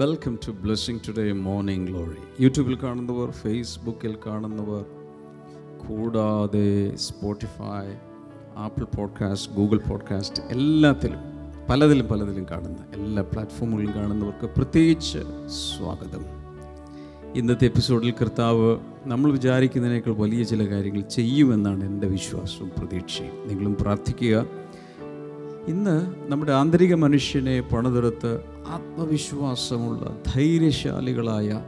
Welcome to blessing today morning glory യൂട്യൂബിൽ കാണുന്നവർ ഫേസ്ബുക്കിൽ കാണുന്നവർ കൂടാതെ Spotify Apple podcast Google podcast എല്ലാത്തിലും പലതിലും പലതിലും കാണുന്ന എല്ലാ പ്ലാറ്റ്ഫോമുകളിലും കാണുന്നവർക്ക് പ്രത്യേകിച്ച് സ്വാഗതം. ഇന്നത്തെ എപ്പിസോഡിൽ കർത്താവ് നമ്മൾ വിചാരിക്കുന്നതിനേക്കാൾ വലിയ ചില കാര്യങ്ങൾ ചെയ്യുമെന്നാണ് എന്റെ വിശ്വാസവും പ്രതീക്ഷയും. നിങ്ങളും പ്രാർത്ഥിക്കുക. ഇന്ന് നമ്മുടെ ആന്തരിക മനുഷ്യനെ പണിതെടുത്ത് ആത്മവിശ്വാസമുള്ള ധൈര്യശാലികളായ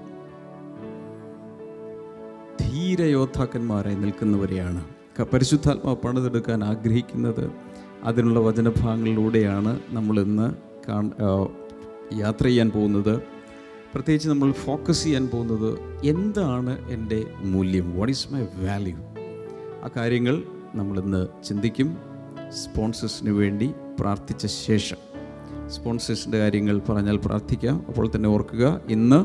ധീരയോദ്ധാക്കന്മാരായി നിൽക്കുന്നവരെയാണ്. പരിശുദ്ധാത്മാവ് പണിതെടുക്കാൻ ആഗ്രഹിക്കുന്നത് അതിനുള്ള വചനഭാഗങ്ങളിലൂടെയാണ് നമ്മളിന്ന് കാ യാത്ര ചെയ്യാൻ പോകുന്നത്. പ്രത്യേകിച്ച് നമ്മൾ ഫോക്കസ് ചെയ്യാൻ പോകുന്നത് എന്താണ് എന്റെ മൂല്യം? വാട്ട് ഈസ് മൈ വാല്യൂ ആ കാര്യങ്ങൾ നമ്മളിന്ന് ചിന്തിക്കും. സ്പോൺസേഴ്സിന് വേണ്ടി പ്രാർത്ഥിച്ച ശേഷം. സ്പോൺസേഴ്സിന്റെ കാര്യങ്ങൾ പറഞ്ഞാൽ പ്രാർത്ഥിക്കാം അപ്പോൾ തന്നെ ഓർക്കുക ഇന്ന്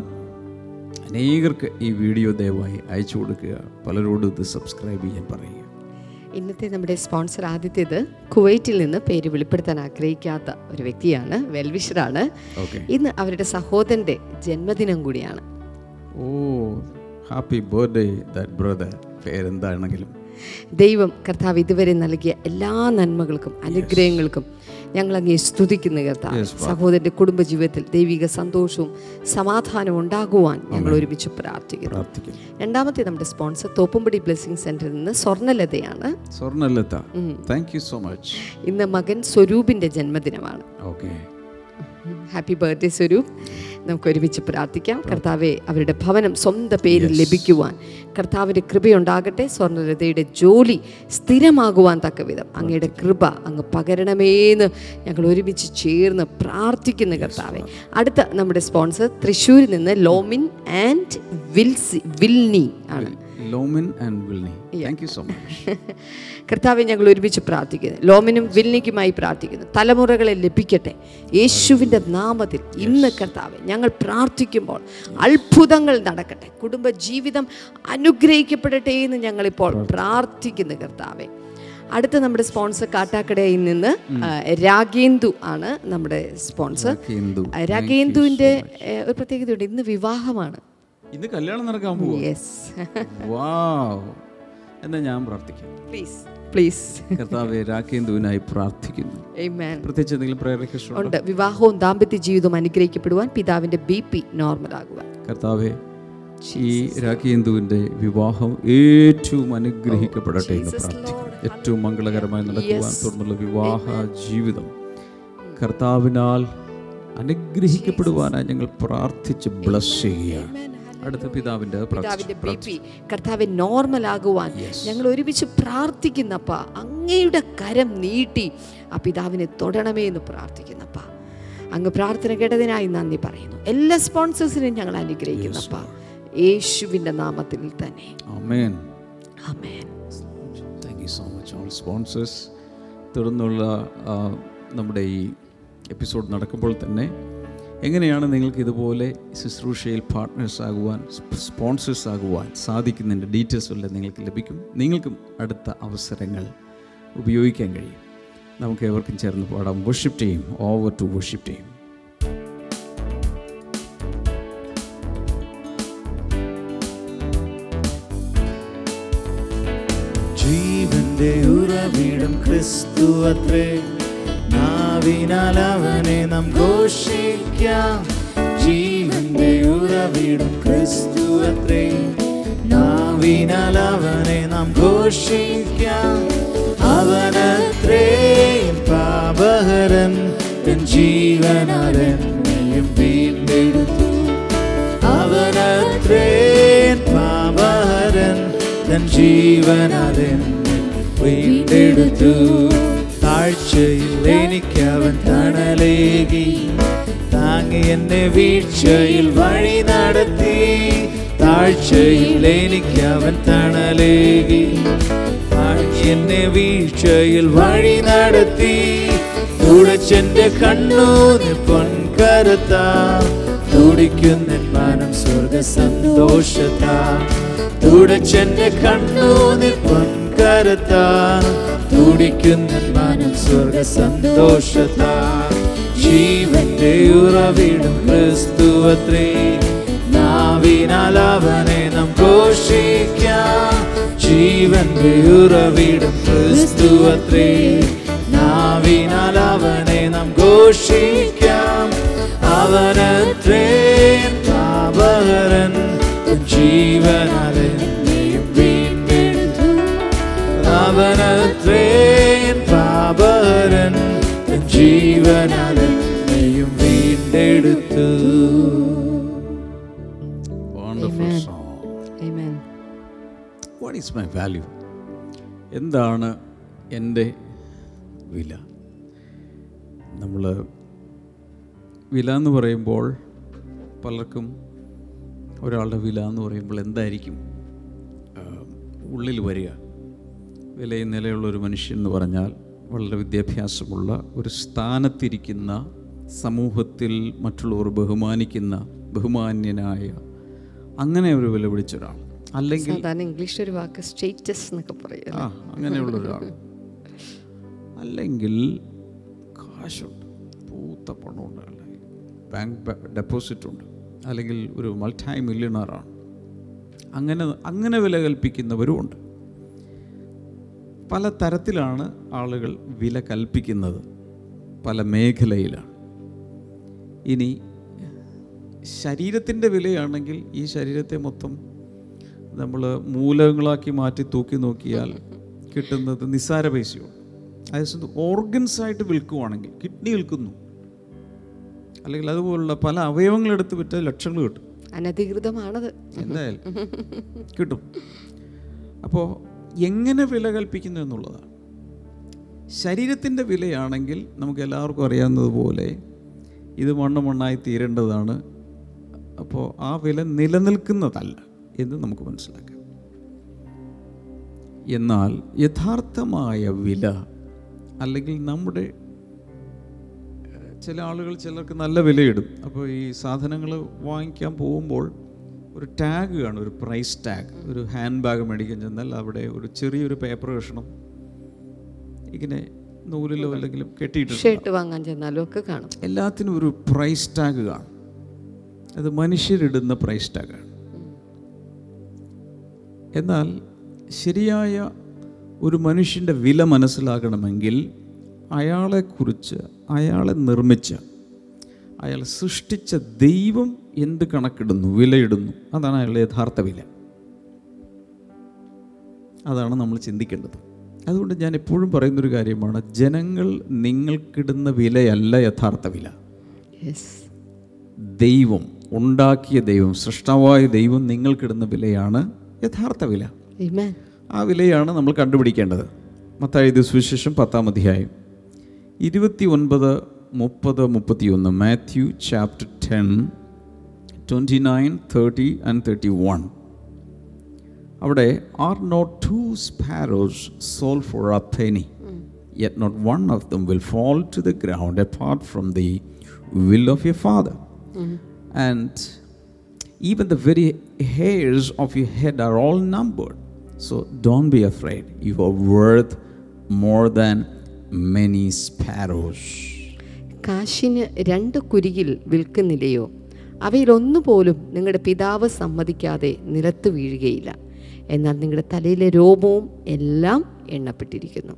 അനേകർക്ക് ഈ വീഡിയോ ദയവായി അയച്ചു കൊടുക്കുക. പലരോടും ഇത് സബ്സ്ക്രൈബ് ചെയ്യാൻ പറയുക. ഇന്നത്തെ നമ്മുടെ സ്പോൺസർ ആദ്യത്തേത് കുവൈറ്റിൽ നിന്ന് പേര് വെളിപ്പെടുത്താൻ ആഗ്രഹിക്കാത്ത ഒരു വ്യക്തിയാണ് വെൽവിഷറാണ്. ഇന്ന് അവരുടെ സഹോദരന്റെ ജന്മദിനം കൂടിയാണ്. Oh happy birthday that brother പേരെന്താണെങ്കിലും. ദൈവം കർത്താവ് ഇതുവരെ നൽകിയ എല്ലാ നന്മകൾക്കും അനുഗ്രഹങ്ങൾക്കും ഞങ്ങൾ അങ്ങേ സ്തുതിക്കുന്ന കർത്താവ്. സഹോദരന്റെ കുടുംബജീവിതത്തിൽ ദൈവിക സന്തോഷവും സമാധാനവും ഉണ്ടാകുവാൻ ഞങ്ങൾ ഒരുമിച്ച് പ്രാർത്ഥിക്കുന്നു. രണ്ടാമത്തെ നമ്മുടെ സ്പോൺസർ തോപ്പുംപടി ബ്ലെസ്സിംഗ് സെന്ററിൽ നിന്ന് സ്വർണലതയാണ്. Swarnalatha. Thank you so much ഇന്ന് മകൻ സ്വരൂപിന്റെ ജന്മദിനമാണ്. ഓക്കെ ഹാപ്പി ബർത്ത്ഡേ സ്വരൂപ് നമുക്ക് ഒരുമിച്ച് പ്രാർത്ഥിക്കാം. കർത്താവെ അവരുടെ ഭവനം സ്വന്തം പേരിൽ ലഭിക്കുവാൻ കർത്താവിന്റെ കൃപയുണ്ടാകട്ടെ. സ്വർണലതയുടെ ജോലി സ്ഥിരമാകുവാൻ തക്ക വിധം. അങ്ങയുടെ കൃപ അങ്ങ് പകരണമേന്ന് ഞങ്ങൾ ഒരുമിച്ച് ചേർന്ന് പ്രാർത്ഥിക്കുന്ന കർത്താവെ. അടുത്ത നമ്മുടെ സ്പോൺസർ തൃശ്ശൂരിൽ നിന്ന് ലോമിൻ ആൻഡ് വിൽസി വിൽനി ആണ്. Lomin and Wilny thank you so much കർത്താവെ ഞങ്ങൾ ഒരുമിച്ച് പ്രാർത്ഥിക്കുന്നു. ലോമിനും വിൽനിക്കുമായി പ്രാർത്ഥിക്കുന്നു. തലമുറകളെ ലഭിക്കട്ടെ. യേശുവിന്റെ നാമത്തിൽ ഇന്ന് കർത്താവ് ഞങ്ങൾ പ്രാർത്ഥിക്കുമ്പോൾ അത്ഭുതങ്ങൾ നടക്കട്ടെ. കുടുംബ ജീവിതം അനുഗ്രഹിക്കപ്പെടട്ടെ എന്ന് ഞങ്ങളിപ്പോൾ പ്രാർത്ഥിക്കുന്നു. കർത്താവെ. അടുത്ത നമ്മുടെ സ്പോൺസർ കാട്ടാക്കടയിൽ നിന്ന് രാഗേന്ദു ആണ് നമ്മുടെ സ്പോൺസർ. രാഗേന്ദുവിന്റെ ഒരു പ്രത്യേകതയുണ്ട്. ഇന്ന് വിവാഹമാണ്. ഇന്ന് കല്യാണം നടക്കാൻ പോവാ? യെസ് വാവ് എന്നാ ഞാൻ പ്രാർത്ഥിക്കാം. പ്ലീസ് പ്ലീസ് കർത്താവെ രാഖേന്ദുവിനായി പ്രാർത്ഥിക്കുന്നു. Amen. പ്രത്യേകിച്ച് എന്തെങ്കിലും പ്രയർ റിക്വസ്റ്റ് ഉണ്ട്? വിവാഹവും ദാമ്പത്യ ജീവിതവും അനുഗ്രഹിക്കപ്പെടുവാൻ പിതാവിന്റെ ബി പി നോർമൽ ആകുവാൻ. കർത്താവെ ഈ രാഖേന്ദുവിന്റെ വിവാഹം ഏറ്റവും അനുഗ്രഹിക്കപ്പെടട്ടെ എന്ന് പ്രാർത്ഥിക്കുന്നു. ഏറ്റവും മംഗളകരമായി നടക്കുവാൻ തുടർന്നുള്ള വിവാഹ ജീവിതം കർത്താവിനാൽ അനുഗ്രഹിക്കപ്പെടുവാനായി ഞങ്ങൾ പ്രാർത്ഥിച്ച് ബ്ലസ് ചെയ്യുകയാണ്. അടുത്ത പിതാവിന്റെ പിതാവിന്റെ ബി പി കർത്താവ് നോർമൽ ആകുവാൻ ഞങ്ങൾ ഒരുമിച്ച് പ്രാർത്ഥിക്കുന്നപ്പ അങ്ങയുടെ കരം നീട്ടി ആ പിതാവിനെ തൊടണമേ എന്ന് പ്രാർത്ഥിക്കുന്നപ്പ. അങ്ങ് പ്രാർത്ഥന കേട്ടതിനായി നന്ദി പറയുന്നു. എല്ലാ സ്പോൺസേഴ്സിനെയും ഞങ്ങൾ അനുഗ്രഹിക്കുന്നപ്പ. യേശുവിന്റെ നാമത്തിൽ തന്നെ. Amen amen thank you so much all sponsors തുടർന്നുള്ള നമ്മുടെ ഈ എപ്പിസോഡ് നടക്കുമ്പോൾ തന്നെ എങ്ങനെയാണ് നിങ്ങൾക്ക് ഇതുപോലെ ശുശ്രൂഷയിൽ പാർട്ട്നേഴ്സ് ആകുവാൻ സ്പോൺസേഴ്സ് ആകുവാൻ സാധിക്കുന്നതിന്റെ ഡീറ്റെയിൽസ് എല്ലാം നിങ്ങൾക്ക് ലഭിക്കും. നിങ്ങൾക്കും അടുത്ത അവസരങ്ങൾ ഉപയോഗിക്കാൻ കഴിയും. നമുക്ക് ഏവർക്കും ചേർന്ന് പാടാം. Worship team over to worship team ജീവന്റെ ഉറവിടം ക്രിസ്തു അത്രേ. നാവിനാൽ അവനെ നാം ഘോഷിക്കാം. ജീവന്റെ ഉറവിടം ക്രിസ്തു അത്രേ. നാവിനാൽ അവനെ നാം ഘോഷിക്കാം. അവനത്രേ പാപഹരൻ തൻ ജീവനാലെന്നെയും വീണ്ടെടുത്തു. വീണ്ടെടുത്തു. താഴ്ചയിൽ എനിക്ക് അവൻ തണലേകി. താങ്ങി എന്നെ വീഴ്ചയിൽ വഴി നടത്തി. താഴ്ചയിൽ എനിക്ക് അവൻ തണലേകി. താങ്ങി എന്നെ വീഴ്ചയിൽ വഴി നടത്തി. തുടച്ചെന്റെ കണ്ണൂന്ന് പൊൻകരുത്ത. തുടിക്കുന്ന മനം സ്വർഗ സന്തോഷത്താ തുടച്ചെന്റെ കണ്ണൂന്ന് പൊൻകരുത്ത. തുടിക്കുന്ന സ്വർഗ സന്തോഷത്താ. ജീവന്റെ ഉറവിടും ക്രിസ്തു ക്രിസ്തുവത്രേ. നാവിനാൽ അവനെ നാം ഘോഷിക്കാം. ജീവന്റെ ഉറവിടം ക്രിസ്തുവത്രേ. നാവിനാൽ അവനെ നാം ഘോഷിക്കാം. അവനത്രേ പാപകരൻ ജീവനാൽ വാട്ട് ഈസ് മൈ വാല്യൂ എന്താണ് എന്റെ വില? നമ്മൾ വില എന്ന് പറയുമ്പോൾ പലർക്കും ഒരാളുടെ വില എന്ന് പറയുമ്പോൾ എന്തായിരിക്കും? ഉള്ളിൽ വരിക. വിലയും നിലയുള്ള ഒരു മനുഷ്യൻ എന്ന് പറഞ്ഞാൽ വളരെ വിദ്യാഭ്യാസമുള്ള ഒരു സ്ഥാനത്തിരിക്കുന്ന സമൂഹത്തിൽ മറ്റുള്ളവർ ബഹുമാനിക്കുന്ന ബഹുമാന്യനായ അങ്ങനെ ഒരു വില പിടിച്ച ഒരാൾ അല്ലെങ്കിൽ സാധാരണ ഇംഗ്ലീഷ് ഒരു വാക്ക് സ്റ്റേറ്റസ് എന്നൊക്കെ പറയും ആ അങ്ങനെയുള്ള ഒരാൾ അല്ലെങ്കിൽ കാശുണ്ട് പൂത്ത പണമുണ്ട് അല്ലെങ്കിൽ ബാങ്ക് ഡെപ്പോസിറ്റ് ഉണ്ട് അല്ലെങ്കിൽ ഒരു മൾട്ടി മില്യണറാണ് അങ്ങനെ അങ്ങനെ വില കൽപ്പിക്കുന്നവരും ഉണ്ട്. പല തരത്തിലാണ് ആളുകൾ വില കൽപ്പിക്കുന്നത് പല മേഖലയിലാണ്. ഇനി ശരീരത്തിന്റെ വിലയാണെങ്കിൽ ഈ ശരീരത്തെ മൊത്തം നമ്മൾ മൂലകങ്ങളാക്കി മാറ്റി തൂക്കി നോക്കിയാൽ കിട്ടുന്നത് നിസ്സാര പേശിയോ അതേസമയം ഓർഗൻസ് ആയിട്ട് വിൽക്കുവാണെങ്കിൽ കിഡ്നി വിൽക്കുന്നു. അല്ലെങ്കിൽ അതുപോലുള്ള പല അവയവങ്ങളെടുത്ത് വിറ്റ ലക്ഷങ്ങൾ കിട്ടും. അനധികൃതമാണത്. എന്തായാലും കിട്ടും. അപ്പോൾ എങ്ങനെ വില കൽപ്പിക്കുന്നു എന്നുള്ളതാണ്. ശരീരത്തിന്റെ വിലയാണെങ്കിൽ നമുക്ക് എല്ലാവർക്കും അറിയാവുന്നതുപോലെ ഇത് മണ്ണ് മണ്ണായി തീരേണ്ടതാണ്. അപ്പോൾ ആ വില നിലനിൽക്കുന്നതല്ല. എന്ന് നമുക്ക് മനസ്സിലാക്കാം. എന്നാൽ യഥാർത്ഥമായ വില അല്ലെങ്കിൽ നമ്മുടെ ചില ആളുകൾ ചിലർക്ക് നല്ല വിലയിടും. അപ്പോൾ ഈ സാധനങ്ങൾ വാങ്ങിക്കാൻ പോകുമ്പോൾ ഒരു ടാഗ് കാണും ഒരു പ്രൈസ് ടാഗ് ഒരു ഹാൻഡ് ബാഗ് മേടിക്കാൻ ചെന്നാൽ അവിടെ ഒരു ചെറിയൊരു പേപ്പർ കഷണം ഇങ്ങനെ നൂലിലോ അല്ലെങ്കിൽ കെട്ടിയിട്ട് വാങ്ങാൻ ചെന്നാലും ഒക്കെ കാണും. എല്ലാത്തിനും ഒരു പ്രൈസ് ടാഗ് കാണും. അത് മനുഷ്യരിടുന്ന പ്രൈസ് ടാഗാണ് എന്നാൽ ശരിയായ ഒരു മനുഷ്യന്റെ വില മനസ്സിലാകണമെങ്കിൽ അയാളെക്കുറിച്ച് അയാളെ നിർമ്മിച്ച അയാൾ സൃഷ്ടിച്ച ദൈവം എന്ത് കണക്കിടുന്നു വിലയിടുന്നു അതാണ് അയാളുടെ യഥാർത്ഥ വില. അതാണ് നമ്മൾ ചിന്തിക്കേണ്ടത്. അതുകൊണ്ട് ഞാൻ എപ്പോഴും പറയുന്നൊരു കാര്യമാണ് ജനങ്ങൾ നിങ്ങൾക്കിടുന്ന വിലയല്ല യഥാർത്ഥ വില. ദൈവം ഉണ്ടാക്കിയ ദൈവം സൃഷ്ടാവായ ദൈവം നിങ്ങൾക്കിടുന്ന വിലയാണ് യഥാർത്ഥ വില. ആ വിലയാണ് നമ്മൾ കണ്ടുപിടിക്കേണ്ടത്. മത്തായത് സുവിശേഷം പത്താം അധ്യായം. ഇരുപത്തി ഒൻപത് മുപ്പത് മുപ്പത്തിയൊന്ന് Matthew chapter ten twenty nine thirty and thirty one. അവിടെ are not two sparrows sold for a penny yet not one of them will fall to the ground apart from the will of your father and even the very hairs of your head are all numbered. So don't be afraid. You are worth more than many sparrows. കാശിന് രണ്ട് കുരികിൽ വിൽക്കുന്നില്ലയോ അവയിലൊന്നുപോലും നിങ്ങളുടെ പിതാവ് സമ്മതിക്കാതെ നിലത്ത് വീഴുകയില്ല എന്നാൽ നിങ്ങളുടെ തലയിലെ രോമവും എല്ലാം എണ്ണപ്പെട്ടിരിക്കുന്നു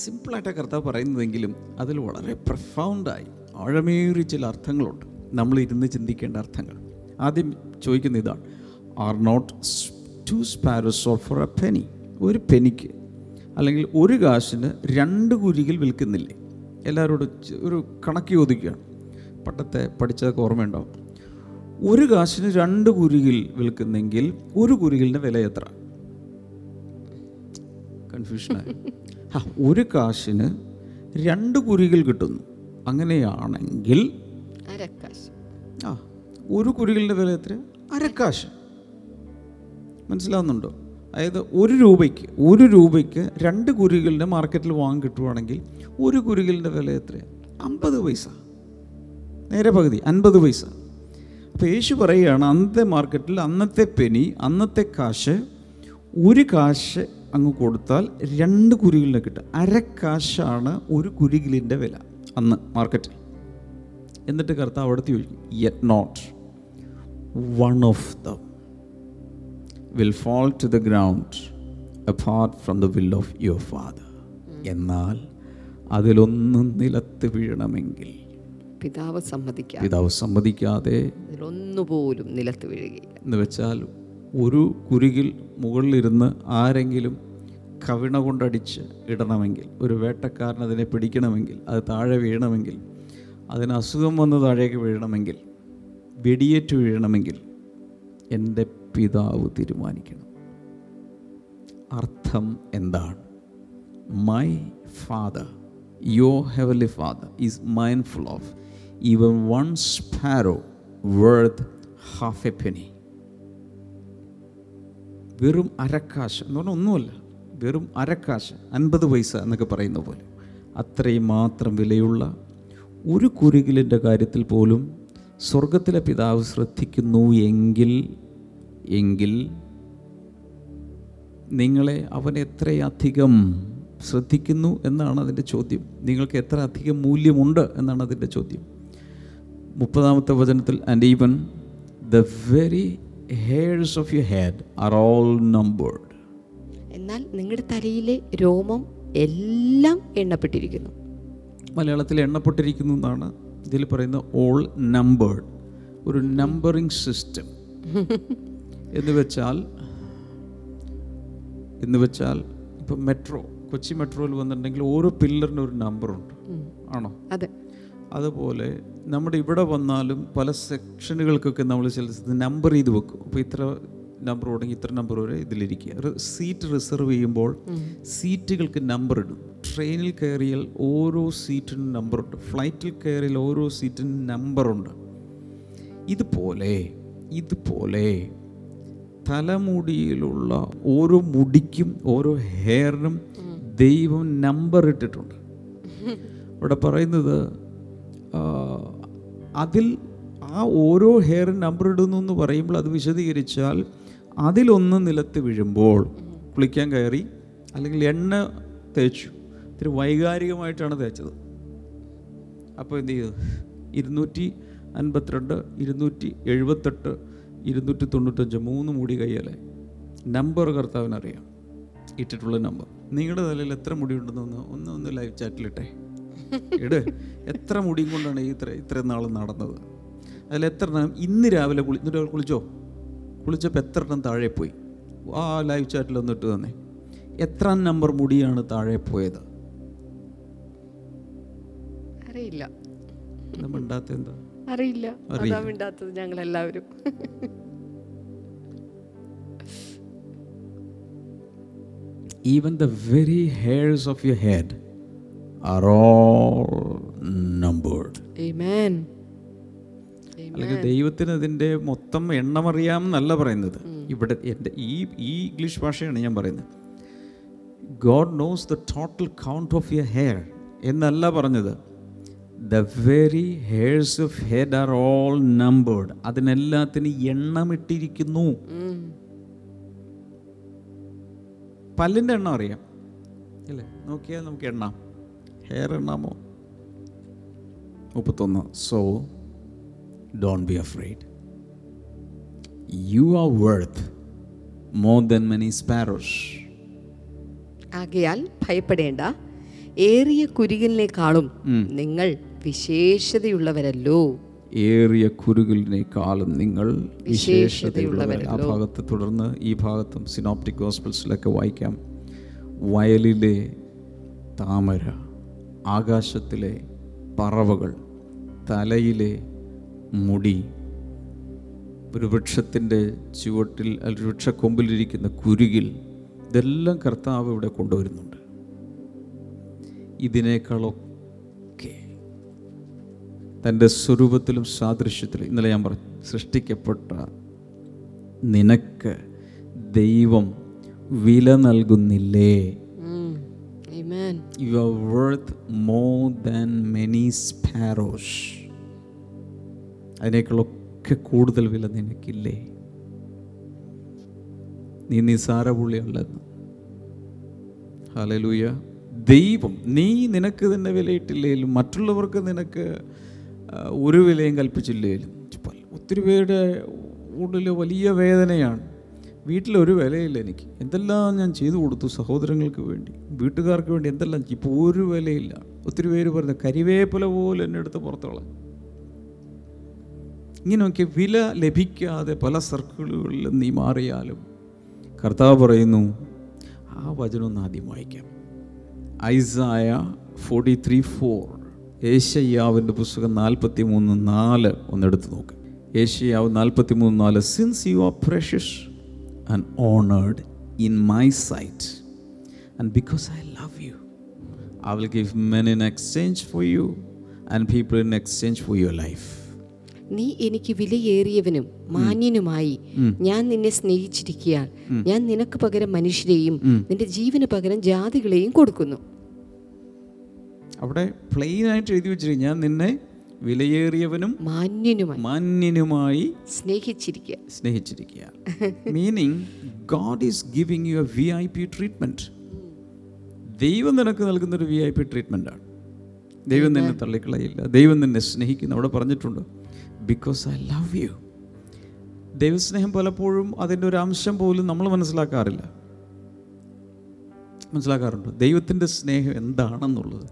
സിമ്പിളായിട്ട് കർത്താവ് പറയുന്നതെങ്കിലും അതിൽ വളരെ പ്രൊഫൗണ്ടായി ആഴമേറിയ ചില അർത്ഥങ്ങളുണ്ട് നമ്മൾ ഇരുന്ന് ചിന്തിക്കേണ്ട അർത്ഥങ്ങൾ ആദ്യം ചോദിക്കുന്ന ഇതാണ്. Are not two sparrows or for a penny ഒരു പെനിക്ക് അല്ലെങ്കിൽ ഒരു കാശിന് രണ്ട് കുരികിൽ വിൽക്കുന്നില്ലേ? എല്ലാവരോടും ഒരു കണക്ക് ചോദിക്കുകയാണ്. പണ്ടത്തെ പഠിച്ചതൊക്കെ ഓർമ്മയുണ്ടാവും. ഒരു കാശിന് രണ്ട് കുരികിൽ വിൽക്കുന്നെങ്കിൽ ഒരു കുരികിലിന്റെ വില എത്ര? കൺഫ്യൂഷനായി ആ ഒരു കാശിന് രണ്ട് കുരികൾ കിട്ടുന്നു. അങ്ങനെയാണെങ്കിൽ അരക്കാശ് ഒരു കുരികളിന്റെ വില എത്ര അരക്കാശ്. മനസ്സിലാവുന്നുണ്ടോ? അതായത് ഒരു രൂപയ്ക്ക് ഒരു രൂപയ്ക്ക് രണ്ട് കുരികളിന്റെ മാർക്കറ്റിൽ വാങ്ങി കിട്ടുവാണെങ്കിൽ ഒരു കുരികളിന്റെ വില എത്ര അമ്പത് പൈസ. നേരെ പകുതി അൻപത് പൈസ. അപ്പോൾ യേശു പറയുകയാണ് അന്നത്തെ മാർക്കറ്റിൽ അന്നത്തെ പെനി അന്നത്തെ കാശ് ഒരു കാശ് അങ്ങ് കൊടുത്താൽ രണ്ട് കുരികളിനെ കിട്ടും. അരക്കാശാണ് ഒരു കുരുകിലിന്റെ വില അന്ന് മാർക്കറ്റിൽ. എന്നിട്ട് കർത്താവ് അവിടുത്തെ ചോദിക്കും yet not one of them will fall to the ground apart from the will of your father. എന്നാൽ അതിലൊന്നും നിലത്ത് വീഴണമെങ്കിൽ പിതാവ് സമ്മതിക്കാം പിതാവ് സമ്മതിക്കാതെ ഒന്നുപോലും നിലത്ത് വീഴുകയില്ല. എന്ന് വെച്ചാൽ ഒരു കുരുകിൽ മുകളിലിരുന്ന് ആരെങ്കിലും കവിണ കൊണ്ടടിച്ച് ഇടണമെങ്കിൽ ഒരു വേട്ടക്കാരൻ അതിനെ പിടിക്കണമെങ്കിൽ അത് താഴെ വീഴണമെങ്കിൽ അതിന് അസുഖം വന്ന് താഴേക്ക് വീഴണമെങ്കിൽ വെടിയേറ്റ് വീഴണമെങ്കിൽ എന്റെ പിതാവ് തീരുമാനിക്കണം. അർത്ഥം എന്താണ്? My father your heavenly father is mindful of even one sparrow worth half a penny വെറും അരക്കാശ് എന്ന് പറഞ്ഞാൽ ഒന്നുമല്ല. വെറും അരക്കാശ് അൻപത് പൈസ എന്നൊക്കെ പറയുന്ന പോലെ. അത്രയും മാത്രം വിലയുള്ള ഒരു കുരുകിലിന്റെ കാര്യത്തിൽ പോലും സ്വർഗത്തിലെ പിതാവ് ശ്രദ്ധിക്കുന്നു എങ്കിൽ എങ്കിൽ നിങ്ങളെ അവൻ എത്രയധികം ശ്രദ്ധിക്കുന്നു എന്നാണ് അതിന്റെ ചോദ്യം. നിങ്ങൾക്ക് എത്ര അധികം മൂല്യമുണ്ട് എന്നാണ് അതിന്റെ ചോദ്യം. മുപ്പതാമത്തെ വചനത്തിൽ and even the very hairs of you head are all numbered എന്നാൽ നിങ്ങളുടെ തലയിലെ രോമം എല്ലാം എണ്ണപ്പെട്ടിരിക്കുന്നു. മലയാളത്തിൽ എണ്ണപ്പെട്ടിരിക്കുന്നു എന്നാണ് ഇതിൽ പറയുന്ന ഓൾ നമ്പേർഡ് ഒരു നമ്പറിംഗ് സിസ്റ്റം എന്ന് വെച്ചാൽ എന്ന് വെച്ചാൽ ഇപ്പം മെട്രോ കൊച്ചി മെട്രോയിൽ വന്നിട്ടുണ്ടെങ്കിൽ ഓരോ പില്ലറിന് ഒരു നമ്പറുണ്ട് ആണോ? അതെ. അതുപോലെ നമ്മുടെ ഇവിടെ വന്നാലും പല സെക്ഷനുകൾക്കൊക്കെ നമ്മൾ ചില നമ്പർ ചെയ്ത് വെക്കും. അപ്പോൾ ഇത്ര നമ്പർ തുടങ്ങി ഇത്ര നമ്പർ വരെ ഇതിലിരിക്കുക. സീറ്റ് റിസർവ് ചെയ്യുമ്പോൾ സീറ്റുകൾക്ക് നമ്പർ ഇടും. ട്രെയിനിൽ കയറിയാൽ ഓരോ സീറ്റിനും നമ്പറുണ്ട് ഫ്ലൈറ്റിൽ കയറിയാൽ ഓരോ സീറ്റിനും നമ്പറുണ്ട് ഇതുപോലെ ഇതുപോലെ തലമുടിയിലുള്ള ഓരോ മുടിക്കും ഓരോ ഹെയറിനും ദൈവം നമ്പർ ഇട്ടിട്ടുണ്ട്. ഇവിടെ പറയുന്നത് അതിൽ ആ ഓരോ ഹെയർ നമ്പർ ഇടുന്നു എന്ന് പറയുമ്പോൾ അത് വിശദീകരിച്ചാൽ അതിലൊന്ന് നിലത്ത് വീഴുമ്പോൾ കുളിക്കാൻ കയറി അല്ലെങ്കിൽ എണ്ണ തേച്ചു. ഇത്തിരി വൈകാരികമായിട്ടാണ് തേച്ചത്. അപ്പോൾ എന്ത് ചെയ്തു? ഇരുന്നൂറ്റി അൻപത്തിരണ്ട് ഇരുന്നൂറ്റി എഴുപത്തെട്ട് ഇരുന്നൂറ്റി തൊണ്ണൂറ്റഞ്ച് മൂന്ന് മുടി കയ്യല്ലേ നമ്പർ കർത്താവിനറിയാം. ഇട്ടിട്ടുള്ള നമ്പർ. നിങ്ങളുടെ തലയിൽ എത്ര മുടി ഉണ്ടെന്നൊന്ന് ഒന്ന് ഒന്ന് ലൈവ് ചാറ്റിലിട്ടെ. ഇട്. എത്ര മുടിയും കൊണ്ടാണ് ഈ ഇത്ര ഇത്രയും നാൾ നടന്നത്? അതിൽ എത്ര ഇന്ന് രാവിലെ കുളി ഇന്ന് രാവിലെ കുളിച്ചോ? കുളിച്ചപ്പോൾ എത്ര എണ്ണം താഴെ പോയി? ആ ലൈവ് ചാറ്റിൽ ഒന്ന് ഇട്ട് തന്നെ. എത്ര നമ്പർ മുടിയാണ് താഴെ പോയത്? അറിയില്ല. എന്താ? അറിയില്ല. അതാ മിണ്ടാത്തത് ഞങ്ങൾ എല്ലാവരും even the very hairs of your head are all numbered Amen. അല്ലെങ്കിൽ ദൈവത്തിന് അതിന്റെ മൊത്തം എണ്ണം അറിയാം എന്നല്ല പറയുന്നത്. ഇവിടെ എന്റെ ഈ ഈ ഇംഗ്ലീഷ് ഭാഷയാണ് ഞാൻ പറയുന്നത്. God knows the total count of your hair എന്നല്ല പറഞ്ഞത്. The very hairs of head are all numbered അതിനെല്ലാത്തിനും എണ്ണമിട്ടിരിക്കുന്നു. പല്ലിന്റെ എണ്ണം അറിയാം. അല്ലേ നോക്കിയാൽ നമുക്ക് എണ്ണാം. ഹെയർ എണ്ണാമോ? മുപ്പത്തൊന്ന്. So don't be afraid you are worth more than many sparrows ആകയാൽ ഭയപ്പെടേണ്ട. ഏറിയ കുരുകിലിനേക്കാളും നിങ്ങൾ വിശേഷതയുള്ളവരല്ലോ. ഏറിയ കുരുകിലിനേക്കാളും നിങ്ങൾ വിശേഷതയുള്ളവർ ആ. ഭാഗത്ത് തുടർന്ന് ഈ ഭാഗത്തും സിനോപ്റ്റിക് ഹോസ്പിറ്റൽസിലൊക്കെ വായിക്കാം. വയലിലെ താമര ആകാശത്തിലെ പറവകൾ തലയിലെ മുടി ഒരു വൃക്ഷത്തിന്റെ ചുവട്ടിൽ അല്ലെങ്കിൽ വൃക്ഷക്കൊമ്പിലിരിക്കുന്ന കുരുകിൽ ഇതെല്ലാം കർത്താവ് ഇവിടെ കൊണ്ടുവരുന്നുണ്ട്. ഇതിനേക്കാളൊക്കെ തന്റെ സ്വരൂപത്തിലും സാദൃശ്യത്തിലും ഇന്നലെ ഞാൻ പറഞ്ഞു സൃഷ്ടിക്കപ്പെട്ട നിനക്ക് ദൈവം വില നൽകുന്നില്ലേ. You are worth more than many sparrows അതിനേക്കാളൊക്കെ കൂടുതൽ വില നിനക്കില്ലേ? നീ നിസാര നിസാരപുള്ളിയല്ലെന്ന്. ഹലലൂയ ദൈവം നീ നിനക്ക് തന്നെ വിലയിട്ടില്ലേലും മറ്റുള്ളവർക്ക് നിനക്ക് ഒരു വിലയും കൽപ്പിച്ചില്ലേലും. ഒത്തിരി പേരുടെ ഉള്ളിൽ വലിയ വേദനയാണ്. വീട്ടിലൊരു വിലയില്ല എനിക്ക്. എന്തെല്ലാം ഞാൻ ചെയ്തു കൊടുത്തു സഹോദരങ്ങൾക്ക് വേണ്ടി വീട്ടുകാർക്ക് വേണ്ടി എന്തെല്ലാം. ഇപ്പോൾ ഒരു വിലയില്ല. ഒത്തിരി പേര് പറഞ്ഞു കരിവേപ്പില പോലെ എന്നെ എടുത്ത് പുറത്തോളം ഇങ്ങനെയൊക്കെ വില ലഭിക്കാതെ പല സർക്കിളുകളിൽ നീ മാറിയാലും കർത്താവ് പറയുന്നു ആ വചനം ഒന്ന് ആദ്യം വായിക്കാം. ഐസായ ഫോർട്ടി ത്രീ ഫോർ ഏഷ്യാവിന്റെ പുസ്തകം നാൽപ്പത്തി മൂന്ന് നാല് ഒന്നെടുത്ത് നോക്ക്. ഏഷ്യാവ് നാൽപ്പത്തി മൂന്ന് നാല്. Since you are precious and honoured in my sight and because I love you I will give men in exchange for you and people in exchange for your life നീ എനിക്ക് വിലയേറിയവനും മാന്യനുമായി. ഞാൻ നിന്നെ സ്നേഹിച്ചിരിക്കുകയാൽ ഞാൻ നിനക്ക് പകരം മനുഷ്യരെയും നിന്റെ ജീവന് പകരം ജാതികളെയും കൊടുക്കുന്നു. അവിടെ പ്ലെയിൻ ആയിട്ട് എഴുതി വെച്ചിരിക്കും ഞാൻ നിന്നെ വിലയേറിയവനും മാന്യനുമായി. മാന്യനുമായി സ്നേഹിച്ചിരിക്കുക. സ്നേഹിച്ചിരിക്കുക. Meaning God is giving you a V I P treatment ദൈവം നിനക്ക് നൽകുന്നൊരു വി ഐ പി ട്രീറ്റ്മെന്റാണ് ദൈവം നിന്നെ തള്ളിക്കളയില്ല. ദൈവം നിന്നെ സ്നേഹിക്കുന്നു. അവിടെ പറഞ്ഞിട്ടുണ്ട്. ബിക്കോസ് ഐ ലവ് യു ദൈവസ്നേഹം പലപ്പോഴും അതിന്റെ ഒരു അംശം പോലും നമ്മൾ മനസ്സിലാക്കാറില്ല. മനസ്സിലാക്കാറുണ്ട്. ദൈവത്തിന്റെ സ്നേഹം എന്താണെന്നുള്ളത്.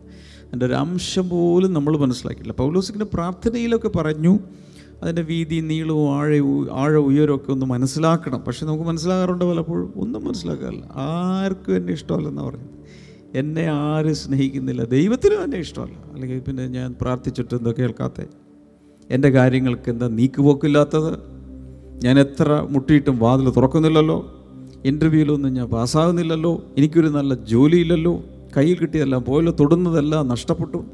അതിന്റെ ഒരു അംശം പോലും നമ്മൾ മനസ്സിലാക്കില്ല പൗലോസിന്റെ പ്രാർത്ഥനയിലൊക്കെ പറഞ്ഞു അതിന്റെ വീതി നീളവും ആഴവും ആഴ ഉയരമൊക്കെ ഒന്ന് മനസ്സിലാക്കണം. പക്ഷെ നമുക്ക് മനസ്സിലാകാറുണ്ട് പലപ്പോഴും. ഒന്നും മനസ്സിലാക്കാറില്ല. ആർക്കും എന്നെ ഇഷ്ടമല്ലെന്ന് പറയുന്നത്. എന്നെ ആരും സ്നേഹിക്കുന്നില്ല. ദൈവത്തിനും എന്നെ ഇഷ്ടമല്ല. അല്ലെങ്കിൽ പിന്നെ ഞാൻ പ്രാർത്ഥിച്ചിട്ട് എന്തോ കേൾക്കാത്ത എന്റെ കാര്യങ്ങൾക്ക് എന്താ നീക്കുപോക്കില്ലാത്തത്? ഞാൻ എത്ര മുട്ടിയിട്ടും വാതിൽ തുറക്കുന്നില്ലല്ലോ. ഇന്റർവ്യൂവിലൊന്നും ഞാൻ പാസ്സാകുന്നില്ലല്ലോ. എനിക്കൊരു നല്ല ജോലിയില്ലല്ലോ. കയ്യിൽ കിട്ടിയതെല്ലാം പോയല്ലോ തൊടുന്നതെല്ലാം നഷ്ടപ്പെട്ടു.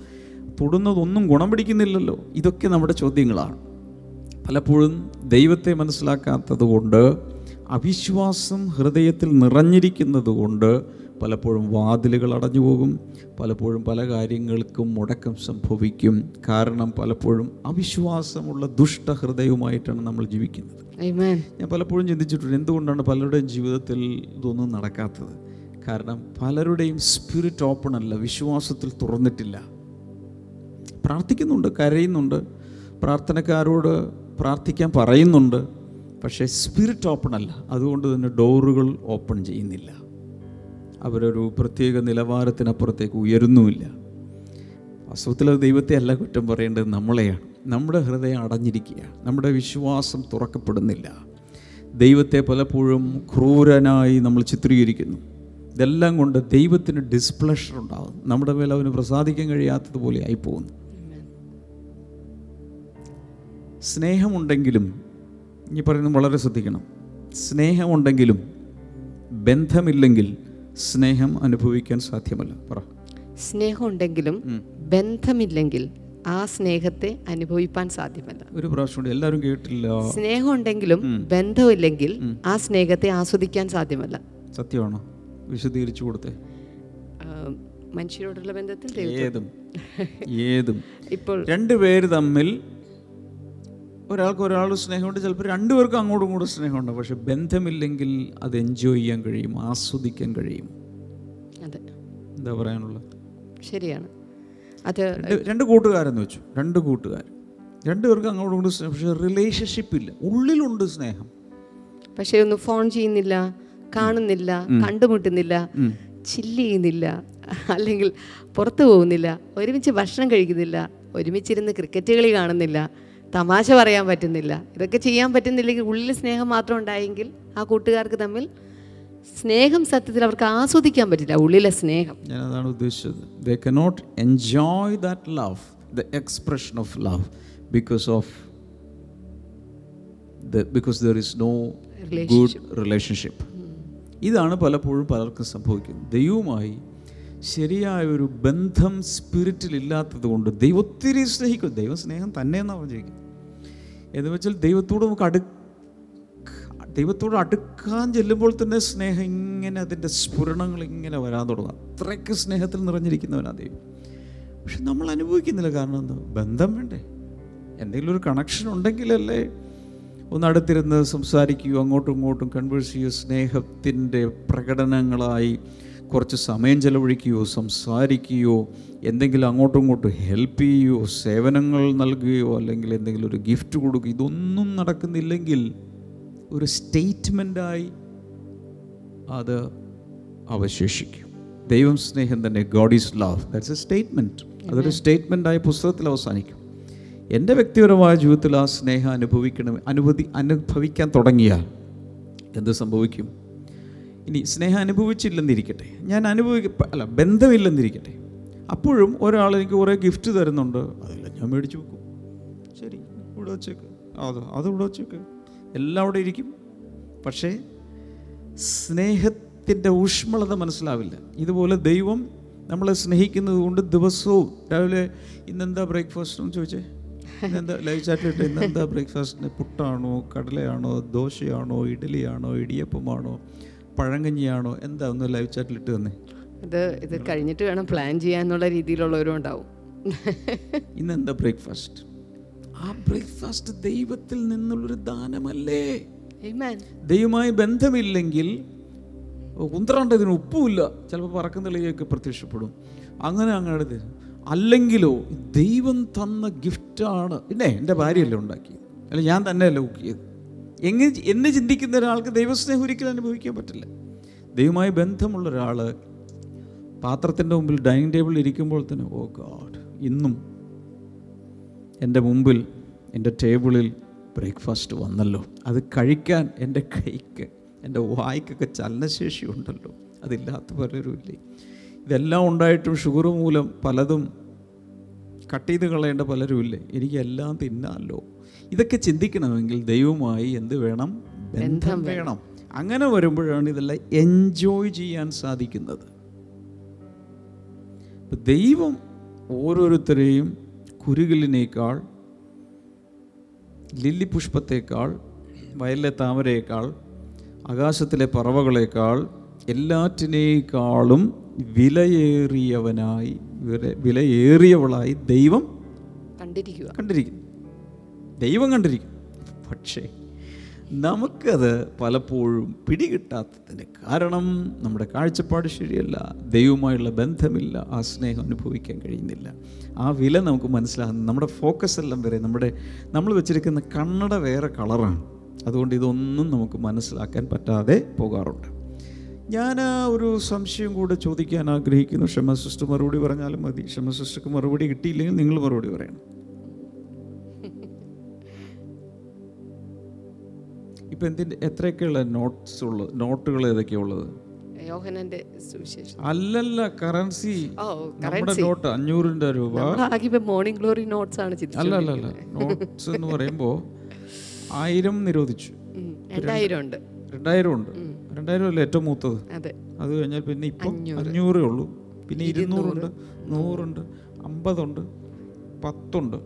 തൊടുന്നതൊന്നും ഗുണം പിടിക്കുന്നില്ലല്ലോ. ഇതൊക്കെ നമ്മുടെ ചോദ്യങ്ങളാണ്. പലപ്പോഴും ദൈവത്തെ മനസ്സിലാക്കാത്തത് കൊണ്ട് അവിശ്വാസം ഹൃദയത്തിൽ നിറഞ്ഞിരിക്കുന്നത് കൊണ്ട് പലപ്പോഴും വാതിലുകൾ അടഞ്ഞു പോകും പലപ്പോഴും പല കാര്യങ്ങൾക്കും മുടക്കം സംഭവിക്കും. കാരണം പലപ്പോഴും അവിശ്വാസമുള്ള ദുഷ്ടഹൃദയവുമായിട്ടാണ് നമ്മൾ ജീവിക്കുന്നത്. Amen. ഞാൻ പലപ്പോഴും ചിന്തിച്ചിട്ടുണ്ട് എന്തുകൊണ്ടാണ് പലരുടെയും ജീവിതത്തിൽ ഇതൊന്നും നടക്കാത്തത്? കാരണം പലരുടെയും സ്പിരിറ്റ് ഓപ്പൺ അല്ല വിശ്വാസത്തിൽ തുറന്നിട്ടില്ല. പ്രാർത്ഥിക്കുന്നുണ്ട് കരയുന്നുണ്ട് പ്രാർത്ഥനക്കാരോട് പ്രാർത്ഥിക്കാൻ പറയുന്നുണ്ട് പക്ഷേ സ്പിരിറ്റ് ഓപ്പൺ അല്ല. അതുകൊണ്ട് തന്നെ ഡോറുകൾ ഓപ്പൺ ചെയ്യുന്നില്ല. അവരൊരു പ്രത്യേക നിലവാരത്തിനപ്പുറത്തേക്ക് ഉയരുന്നുമില്ല. വാസ്തവത്തിൽ ദൈവത്തെ അല്ല കുറ്റം പറയേണ്ടത് നമ്മളെയാണ്. നമ്മുടെ ഹൃദയം അടഞ്ഞിരിക്കുകയാണ്. നമ്മുടെ വിശ്വാസം തുറക്കപ്പെടുന്നില്ല. ദൈവത്തെ പലപ്പോഴും ക്രൂരനായി നമ്മൾ ചിത്രീകരിക്കുന്നു. ഇതെല്ലാം കൊണ്ട് ദൈവത്തിന് ഡിസ്പ്ലഷർ ഉണ്ടാകും നമ്മുടെ മേൽ അവന് പ്രസാദിക്കാൻ കഴിയാത്തതുപോലെ ആയിപ്പോകുന്നു. സ്നേഹമുണ്ടെങ്കിലും ഈ പറയുന്നത് വളരെ ശ്രദ്ധിക്കണം. സ്നേഹമുണ്ടെങ്കിലും ബന്ധമില്ലെങ്കിൽ സ്നേഹം അനുഭവിക്കാൻ സാധ്യമല്ല. പറ. സ്നേഹമുണ്ടെങ്കിലും ബന്ധമില്ലെങ്കിൽ ആ സ്നേഹത്തെ അനുഭവിപ്പാൻ സാധ്യമല്ല. ഒരു പ്രാവശ്യം എല്ലാവരും കേട്ടില്ല. സ്നേഹമുണ്ടെങ്കിലും ബന്ധമില്ലെങ്കിൽ ആ സ്നേഹത്തെ ആസ്വദിക്കാൻ സാധ്യമല്ല. സത്യമാണോ? വിശദീകരിച്ചു കൊടുത്തേ. മനുഷ്യരോടുള്ള ബന്ധത്തിൽ ഏതും. ഏതും. ഇപ്പോൾ രണ്ടുപേര് തമ്മിൽ ഒരാൾക്ക് ഒരാൾ സ്നേഹമുണ്ട് ചിലപ്പോൾ രണ്ടുപേർക്കും അങ്ങോട്ടും ഇങ്ങോട്ടും സ്നേഹമുണ്ട്. പക്ഷെ ബന്ധമില്ലെങ്കിൽ അത് എൻജോയ് ചെയ്യാൻ കഴിയും ആസ്വദിക്കാൻ കഴിയും. അതെ. എന്താ പറയാനുള്ളത്? ശരിയാണ്. അത് രണ്ട് രണ്ട് കൂട്ടുകാരെന്ന് വെച്ചു. രണ്ട് കൂട്ടുകാർ. രണ്ടുപേർക്കും അങ്ങോട്ടും ഇങ്ങോട്ടും സ്നേഹം പക്ഷേ റിലേഷൻഷിപ്പ് ഇല്ല. ഉള്ളിലുണ്ട് സ്നേഹം. പക്ഷേ ഒന്ന് ഫോൺ ചെയ്യുന്നില്ല കാണുന്നില്ല കണ്ടുമുട്ടുന്നില്ല ചില്ല് ചെയ്യുന്നില്ല അല്ലെങ്കിൽ പുറത്തു പോകുന്നില്ല ഒരുമിച്ച് ഭക്ഷണം കഴിക്കുന്നില്ല ഒരുമിച്ചിരുന്ന് ക്രിക്കറ്റ് കളി കാണുന്നില്ല തമാശ പറയാൻ പറ്റുന്നില്ല. ഇതൊക്കെ ചെയ്യാൻ പറ്റുന്നില്ലെങ്കിൽ ഉള്ളിൽ സ്നേഹം മാത്രം ഉണ്ടായെങ്കിൽ ആ കൂട്ടുകാർക്ക് തമ്മിൽ സ്നേഹം സത്യത്തിൽ അവർക്ക് ആസ്വദിക്കാൻ പറ്റില്ല ഉള്ളിലെ സ്നേഹം. ഞാൻ അതാണ് ഉദ്ദേശിച്ചത് they cannot enjoy that love the expression of love because of because there is no good relationship ഇതാണ് പലപ്പോഴും പലർക്കും സംഭവിക്കുന്നത്. ദൈവവുമായി ശരിയായ ഒരു ബന്ധം സ്പിരിറ്റിൽ ഇല്ലാത്തത് കൊണ്ട് ദൈവം ഒത്തിരി സ്നേഹിക്കും. ദൈവം സ്നേഹം തന്നെ എന്നാണ് പറഞ്ഞിരിക്കുന്നത് എന്ന് വെച്ചാൽ ദൈവത്തോട് നമുക്ക് അടു ദൈവത്തോട് അടുക്കാൻ ചെല്ലുമ്പോൾ തന്നെ സ്നേഹം ഇങ്ങനെ അതിന്റെ സ്ഫുരണങ്ങൾ ഇങ്ങനെ വരാൻ തുടങ്ങും. അത്രയ്ക്ക് സ്നേഹത്തിൽ നിറഞ്ഞിരിക്കുന്നവനാണ് ദൈവം. പക്ഷെ നമ്മൾ അനുഭവിക്കുന്നില്ല. കാരണം എന്തോ? ബന്ധം വേണ്ടേ? എന്തെങ്കിലും ഒരു കണക്ഷൻ ഉണ്ടെങ്കിലല്ലേ ഒന്ന് അടുത്തിരുന്ന് സംസാരിക്കുകയോ അങ്ങോട്ടും ഇങ്ങോട്ടും കൺവേഴ്സ് ചെയ്യുകയോ സ്നേഹത്തിന്റെ പ്രകടനങ്ങളായി കുറച്ച് സമയം ചെലവഴിക്കുകയോ സംസാരിക്കുകയോ എന്തെങ്കിലും അങ്ങോട്ടും ഇങ്ങോട്ടും ഹെൽപ്പ് ചെയ്യുകയോ സേവനങ്ങൾ നൽകുകയോ അല്ലെങ്കിൽ എന്തെങ്കിലും ഒരു ഗിഫ്റ്റ് കൊടുക്കുകയോ ഇതൊന്നും നടക്കുന്നില്ലെങ്കിൽ ഒരു സ്റ്റേറ്റ്മെന്റായി അത് അവശേഷിക്കും. ദൈവം സ്നേഹം തന്നെ God is love that's a statement അതൊരു സ്റ്റേറ്റ്മെന്റായി പുസ്തകത്തിൽ അവസാനിക്കും. എന്റെ വ്യക്തിപരമായ ജീവിതത്തിൽ ആ സ്നേഹം അനുഭവിക്കണം അനുഭവി അനുഭവിക്കാൻ തുടങ്ങിയാൽ എന്ത് സംഭവിക്കും? ഇനി സ്നേഹം അനുഭവിച്ചില്ലെന്നിരിക്കട്ടെ. ഞാൻ അനുഭവിക്ക അല്ല ബന്ധമില്ലെന്നിരിക്കട്ടെ. അപ്പോഴും ഒരാൾ എനിക്ക് കുറേ ഗിഫ്റ്റ് തരുന്നുണ്ട്. അതെല്ലാം ഞാൻ മേടിച്ചു വെക്കും. ശരി ഇവിടെ വെച്ചേക്ക്. അത് അത് ഇവിടെ വെച്ചേക്ക്. എല്ലാം അവിടെ ഇരിക്കും. പക്ഷേ സ്നേഹത്തിന്റെ ഊഷ്മളത മനസ്സിലാവില്ല. ഇതുപോലെ ദൈവം നമ്മളെ സ്നേഹിക്കുന്നത് കൊണ്ട് ദിവസവും രാവിലെ ഇന്നെന്താ ബ്രേക്ക്ഫാസ്റ്റ് ചോദിച്ചേ? ഇന്നെന്താ ലൈവ് ചാറ്റിലിട്ട് ഇന്നെന്താ ബ്രേക്ക്ഫാസ്റ്റിന് പുട്ടാണോ കടലയാണോ ദോശയാണോ ഇഡ്ഡലിയാണോ ഇടിയപ്പമാണോ? പഴങ്കഞ്ഞിയാണോ? എന്താ ഒന്ന് ലൈവ് ചാറ്റിൽ ഇട്ട് തന്നെ? ഇത് ഇത് കഴിഞ്ഞിട്ട് വേണം പ്ലാൻ ചെയ്യാന്നുള്ള രീതിയിലുള്ളവരും ഉണ്ടാവും. ഇന്നെന്താ ബ്രേക്ക്ഫാസ്റ്റ് ആ ബ്രേക്ക്ഫാസ്റ്റ് ദൈവത്തിൽ നിന്നുള്ളൊരു ദാനമല്ലേ. ദൈവമായി ബന്ധമില്ലെങ്കിൽ ഉന്തറാണ്ടതിന് ഉപ്പുമില്ല. ചിലപ്പോൾ പറക്കുന്ന തെളിയൊക്കെ പ്രത്യക്ഷപ്പെടും. അങ്ങനെ അങ്ങനെ അല്ലെങ്കിലോ ദൈവം തന്ന ഗിഫ്റ്റാണ് പിന്നെ എന്റെ ഭാര്യയല്ലേ ഉണ്ടാക്കിയത്. അല്ല ഞാൻ തന്നെയല്ലേ കുക്ക് ചെയ്ത് എങ്ങനെ എന്ന് ചിന്തിക്കുന്ന ഒരാൾക്ക് ദൈവസ്നേഹം ഒരിക്കലും അനുഭവിക്കാൻ പറ്റില്ല. ദൈവമായി ബന്ധമുള്ള ഒരാൾ പാത്രത്തിന്റെ മുമ്പിൽ ഡൈനിങ് ടേബിളിൽ ഇരിക്കുമ്പോൾ തന്നെ ഓ ഗാഡ് ഇന്നും എന്റെ മുമ്പിൽ എന്റെ ടേബിളിൽ ബ്രേക്ക്ഫാസ്റ്റ് വന്നല്ലോ. അത് കഴിക്കാൻ എന്റെ കൈക്ക് എന്റെ വായ്ക്കൊക്കെ ചലനശേഷി ഉണ്ടല്ലോ. അതില്ലാത്ത പലരുമില്ലേ ഇതെല്ലാം ഉണ്ടായിട്ടും ഷുഗർ മൂലം പലതും കട്ട് ചെയ്ത് കളയേണ്ട പലരുമില്ലേ എനിക്കെല്ലാം തിന്നാമല്ലോ ഇതൊക്കെ ചിന്തിക്കണമെങ്കിൽ ദൈവമായി എന്ത് വേണം? ബന്ധം വേണം. അങ്ങനെ വരുമ്പോഴാണ് ഇതെല്ലാം എൻജോയ് ചെയ്യാൻ സാധിക്കുന്നത്. ദൈവം ഓരോരുത്തരെയും കുരുകിലിനേക്കാൾ ലില്ലി പുഷ്പത്തേക്കാൾ വയലിലെ താമരയേക്കാൾ ആകാശത്തിലെ പറവകളേക്കാൾ എല്ലാറ്റിനേക്കാളും വിലയേറിയവനായി വിലയേറിയവളായി ദൈവം കണ്ടിരിക്കുക. കണ്ടിരിക്കുന്നു. ദൈവം കണ്ടിരിക്കും. പക്ഷേ നമുക്കത് പലപ്പോഴും പിടികിട്ടാത്തതിന് കാരണം നമ്മുടെ കാഴ്ചപ്പാട് ശരിയല്ല. ദൈവവുമായുള്ള ബന്ധമില്ല. ആ സ്നേഹം അനുഭവിക്കാൻ കഴിയുന്നില്ല. ആ വില നമുക്ക് മനസ്സിലാകുന്നു. നമ്മുടെ ഫോക്കസ് എല്ലാം വരെ നമ്മുടെ നമ്മൾ വെച്ചിരിക്കുന്ന കണ്ണട വേറെ കളറാണ്. അതുകൊണ്ട് ഇതൊന്നും നമുക്ക് മനസ്സിലാക്കാൻ പറ്റാതെ പോകാറുണ്ട്. ഞാൻ ആ ഒരു സംശയം കൂടെ ചോദിക്കാൻ ആഗ്രഹിക്കുന്നു. ക്ഷമ സിസ്റ്റർ മറുപടി പറഞ്ഞാലും മതി. ക്ഷമ സിസ്റ്റർക്ക് മറുപടി കിട്ടിയില്ലെങ്കിൽ നിങ്ങൾ മറുപടി പറയണം. ഇപ്പം എന്തിന്റെ എത്രയൊക്കെയുള്ള നോട്ട്സ് ഉള്ളത് നോട്ടുകൾ ഏതൊക്കെയാണ് ഉള്ളത്? യോഹനന്റെ സുവിശേഷം. അല്ലല്ല കറൻസി നമ്മുടെ നോട്ട് അഞ്ഞൂറിന്റെ രൂപ. മോർണിംഗ് ഗ്ലോറി നോട്ട്സ് ആണ് അല്ല അല്ല അല്ല നോട്ട്സ് എന്ന് പറയുമ്പോ ആയിരം നിരോധിച്ചു. രണ്ടായിരം ഉണ്ട്. രണ്ടായിരം ഉണ്ട്. രണ്ടായിരം അല്ലേ ഏറ്റവും മൂത്തത്? അതെ. കഴിഞ്ഞാൽ പിന്നെ ഇപ്പം അഞ്ഞൂറേ. ഉള്ളൂ. പിന്നെ ഇരുന്നൂറുണ്ട് നൂറുണ്ട് അമ്പതുണ്ട് പത്തുണ്ട്.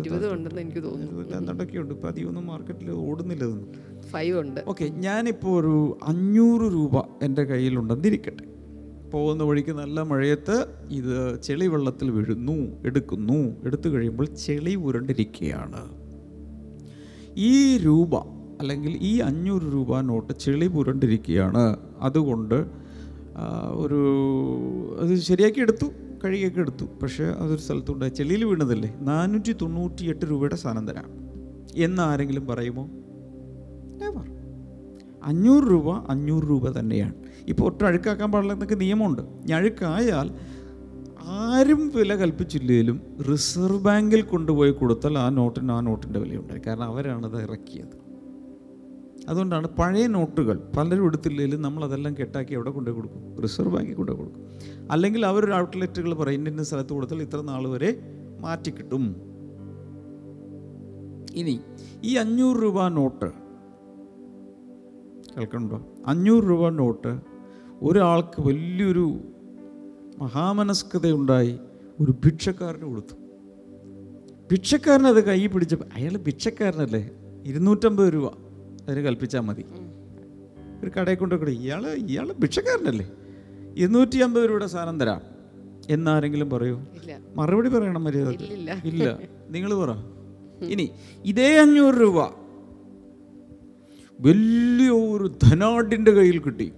ഇരുപതും ഉണ്ടെന്ന് എനിക്ക് തോന്നുന്നു. എന്തൊക്കെയുണ്ട്? ഇപ്പം അധികമൊന്നും മാർക്കറ്റിൽ ഓടുന്നില്ല ഇതൊന്നും. ഫൈവ് ഉണ്ട്. ഓക്കെ ഞാനിപ്പോൾ ഒരു അഞ്ഞൂറ് രൂപ എന്റെ കയ്യിലുണ്ടെന്നിരിക്കട്ടെ. പോകുന്ന വഴിക്ക് നല്ല മഴയത്ത് ഇത് ചെളി വെള്ളത്തിൽ വീഴുന്നു എടുക്കുന്നു. എടുത്തു കഴിയുമ്പോൾ ചെളി ഉരുണ്ടിരിക്കുകയാണ്. ഈ രൂപ അല്ലെങ്കിൽ ഈ അഞ്ഞൂറ് രൂപ നോട്ട് ചെളി പുരണ്ടിരിക്കുകയാണ് അതുകൊണ്ട് ഒരു അത് ശരിയാക്കി എടുത്തു കഴുകിയൊക്കെ എടുത്തു. പക്ഷേ അതൊരു സ്ഥലത്തുണ്ടായി ചെളിയിൽ വീണതല്ലേ? നാനൂറ്റി തൊണ്ണൂറ്റി എട്ട് രൂപയുടെ സാധനം തരാം. എന്ന് ആരെങ്കിലും പറയുമോ? നെവർ അഞ്ഞൂറ് രൂപ അഞ്ഞൂറ് രൂപ തന്നെയാണ്. ഇപ്പോൾ ഒട്ടും അഴുക്കാക്കാൻ പാടില്ല എന്നൊക്കെ നിയമമുണ്ട്. ഇനി അഴുക്കായാൽ ആരും വില കൽപ്പിച്ചില്ലെങ്കിലും റിസർവ് ബാങ്കിൽ കൊണ്ടുപോയി കൊടുത്താൽ ആ നോട്ടിന് ആ നോട്ടിന്റെ വിലയുണ്ടായി കാരണം അവരാണ് അത് ഇറക്കിയത്. അതുകൊണ്ടാണ് പഴയ നോട്ടുകൾ പലരും എടുത്തില്ലെങ്കിലും നമ്മൾ അതെല്ലാം കെട്ടാക്കി എവിടെ കൊണ്ടു കൊടുക്കും? റിസർവ് ബാങ്കിൽ കൊണ്ടു കൊടുക്കും. അല്ലെങ്കിൽ അവരൊരു ഔട്ട്ലെറ്റുകൾ പറയും ഇന്ന സ്ഥലത്ത് കൊടുത്താൽ ഇത്ര നാൾ വരെ മാറ്റി കിട്ടും ഇനി ഈ അഞ്ഞൂറ് രൂപ നോട്ട് കേൾക്കണ്ടോ അഞ്ഞൂറ് രൂപ നോട്ട്. ഒരാൾക്ക് വലിയൊരു മഹാമനസ്കതയുണ്ടായി ഒരു ഭിക്ഷക്കാരന് കൊടുത്തു. ഭിക്ഷക്കാരൻ അത് കൈ പിടിച്ചപ്പോൾ അയാൾ ഭിക്ഷക്കാരനല്ലേ? ഇരുന്നൂറ്റമ്പത് രൂപ അതിന് കൽപ്പിച്ചാൽ മതി. ഒരു കടയിൽ കൊണ്ട് കൂടെ ഇയാൾ ഇയാൾ ഭിക്ഷക്കാരനല്ലേ? ഇരുന്നൂറ്റി അമ്പത് രൂപയുടെ സാധനം തരാം. എന്നാരെങ്കിലും പറയൂ? മറുപടി പറയണം മര്യാദ ഇല്ല. നിങ്ങൾ പറ. ഇനി ഇതേ അഞ്ഞൂറ് രൂപ വലിയ ഒരു ധനാടിന്റെ കയ്യിൽ കിട്ടി.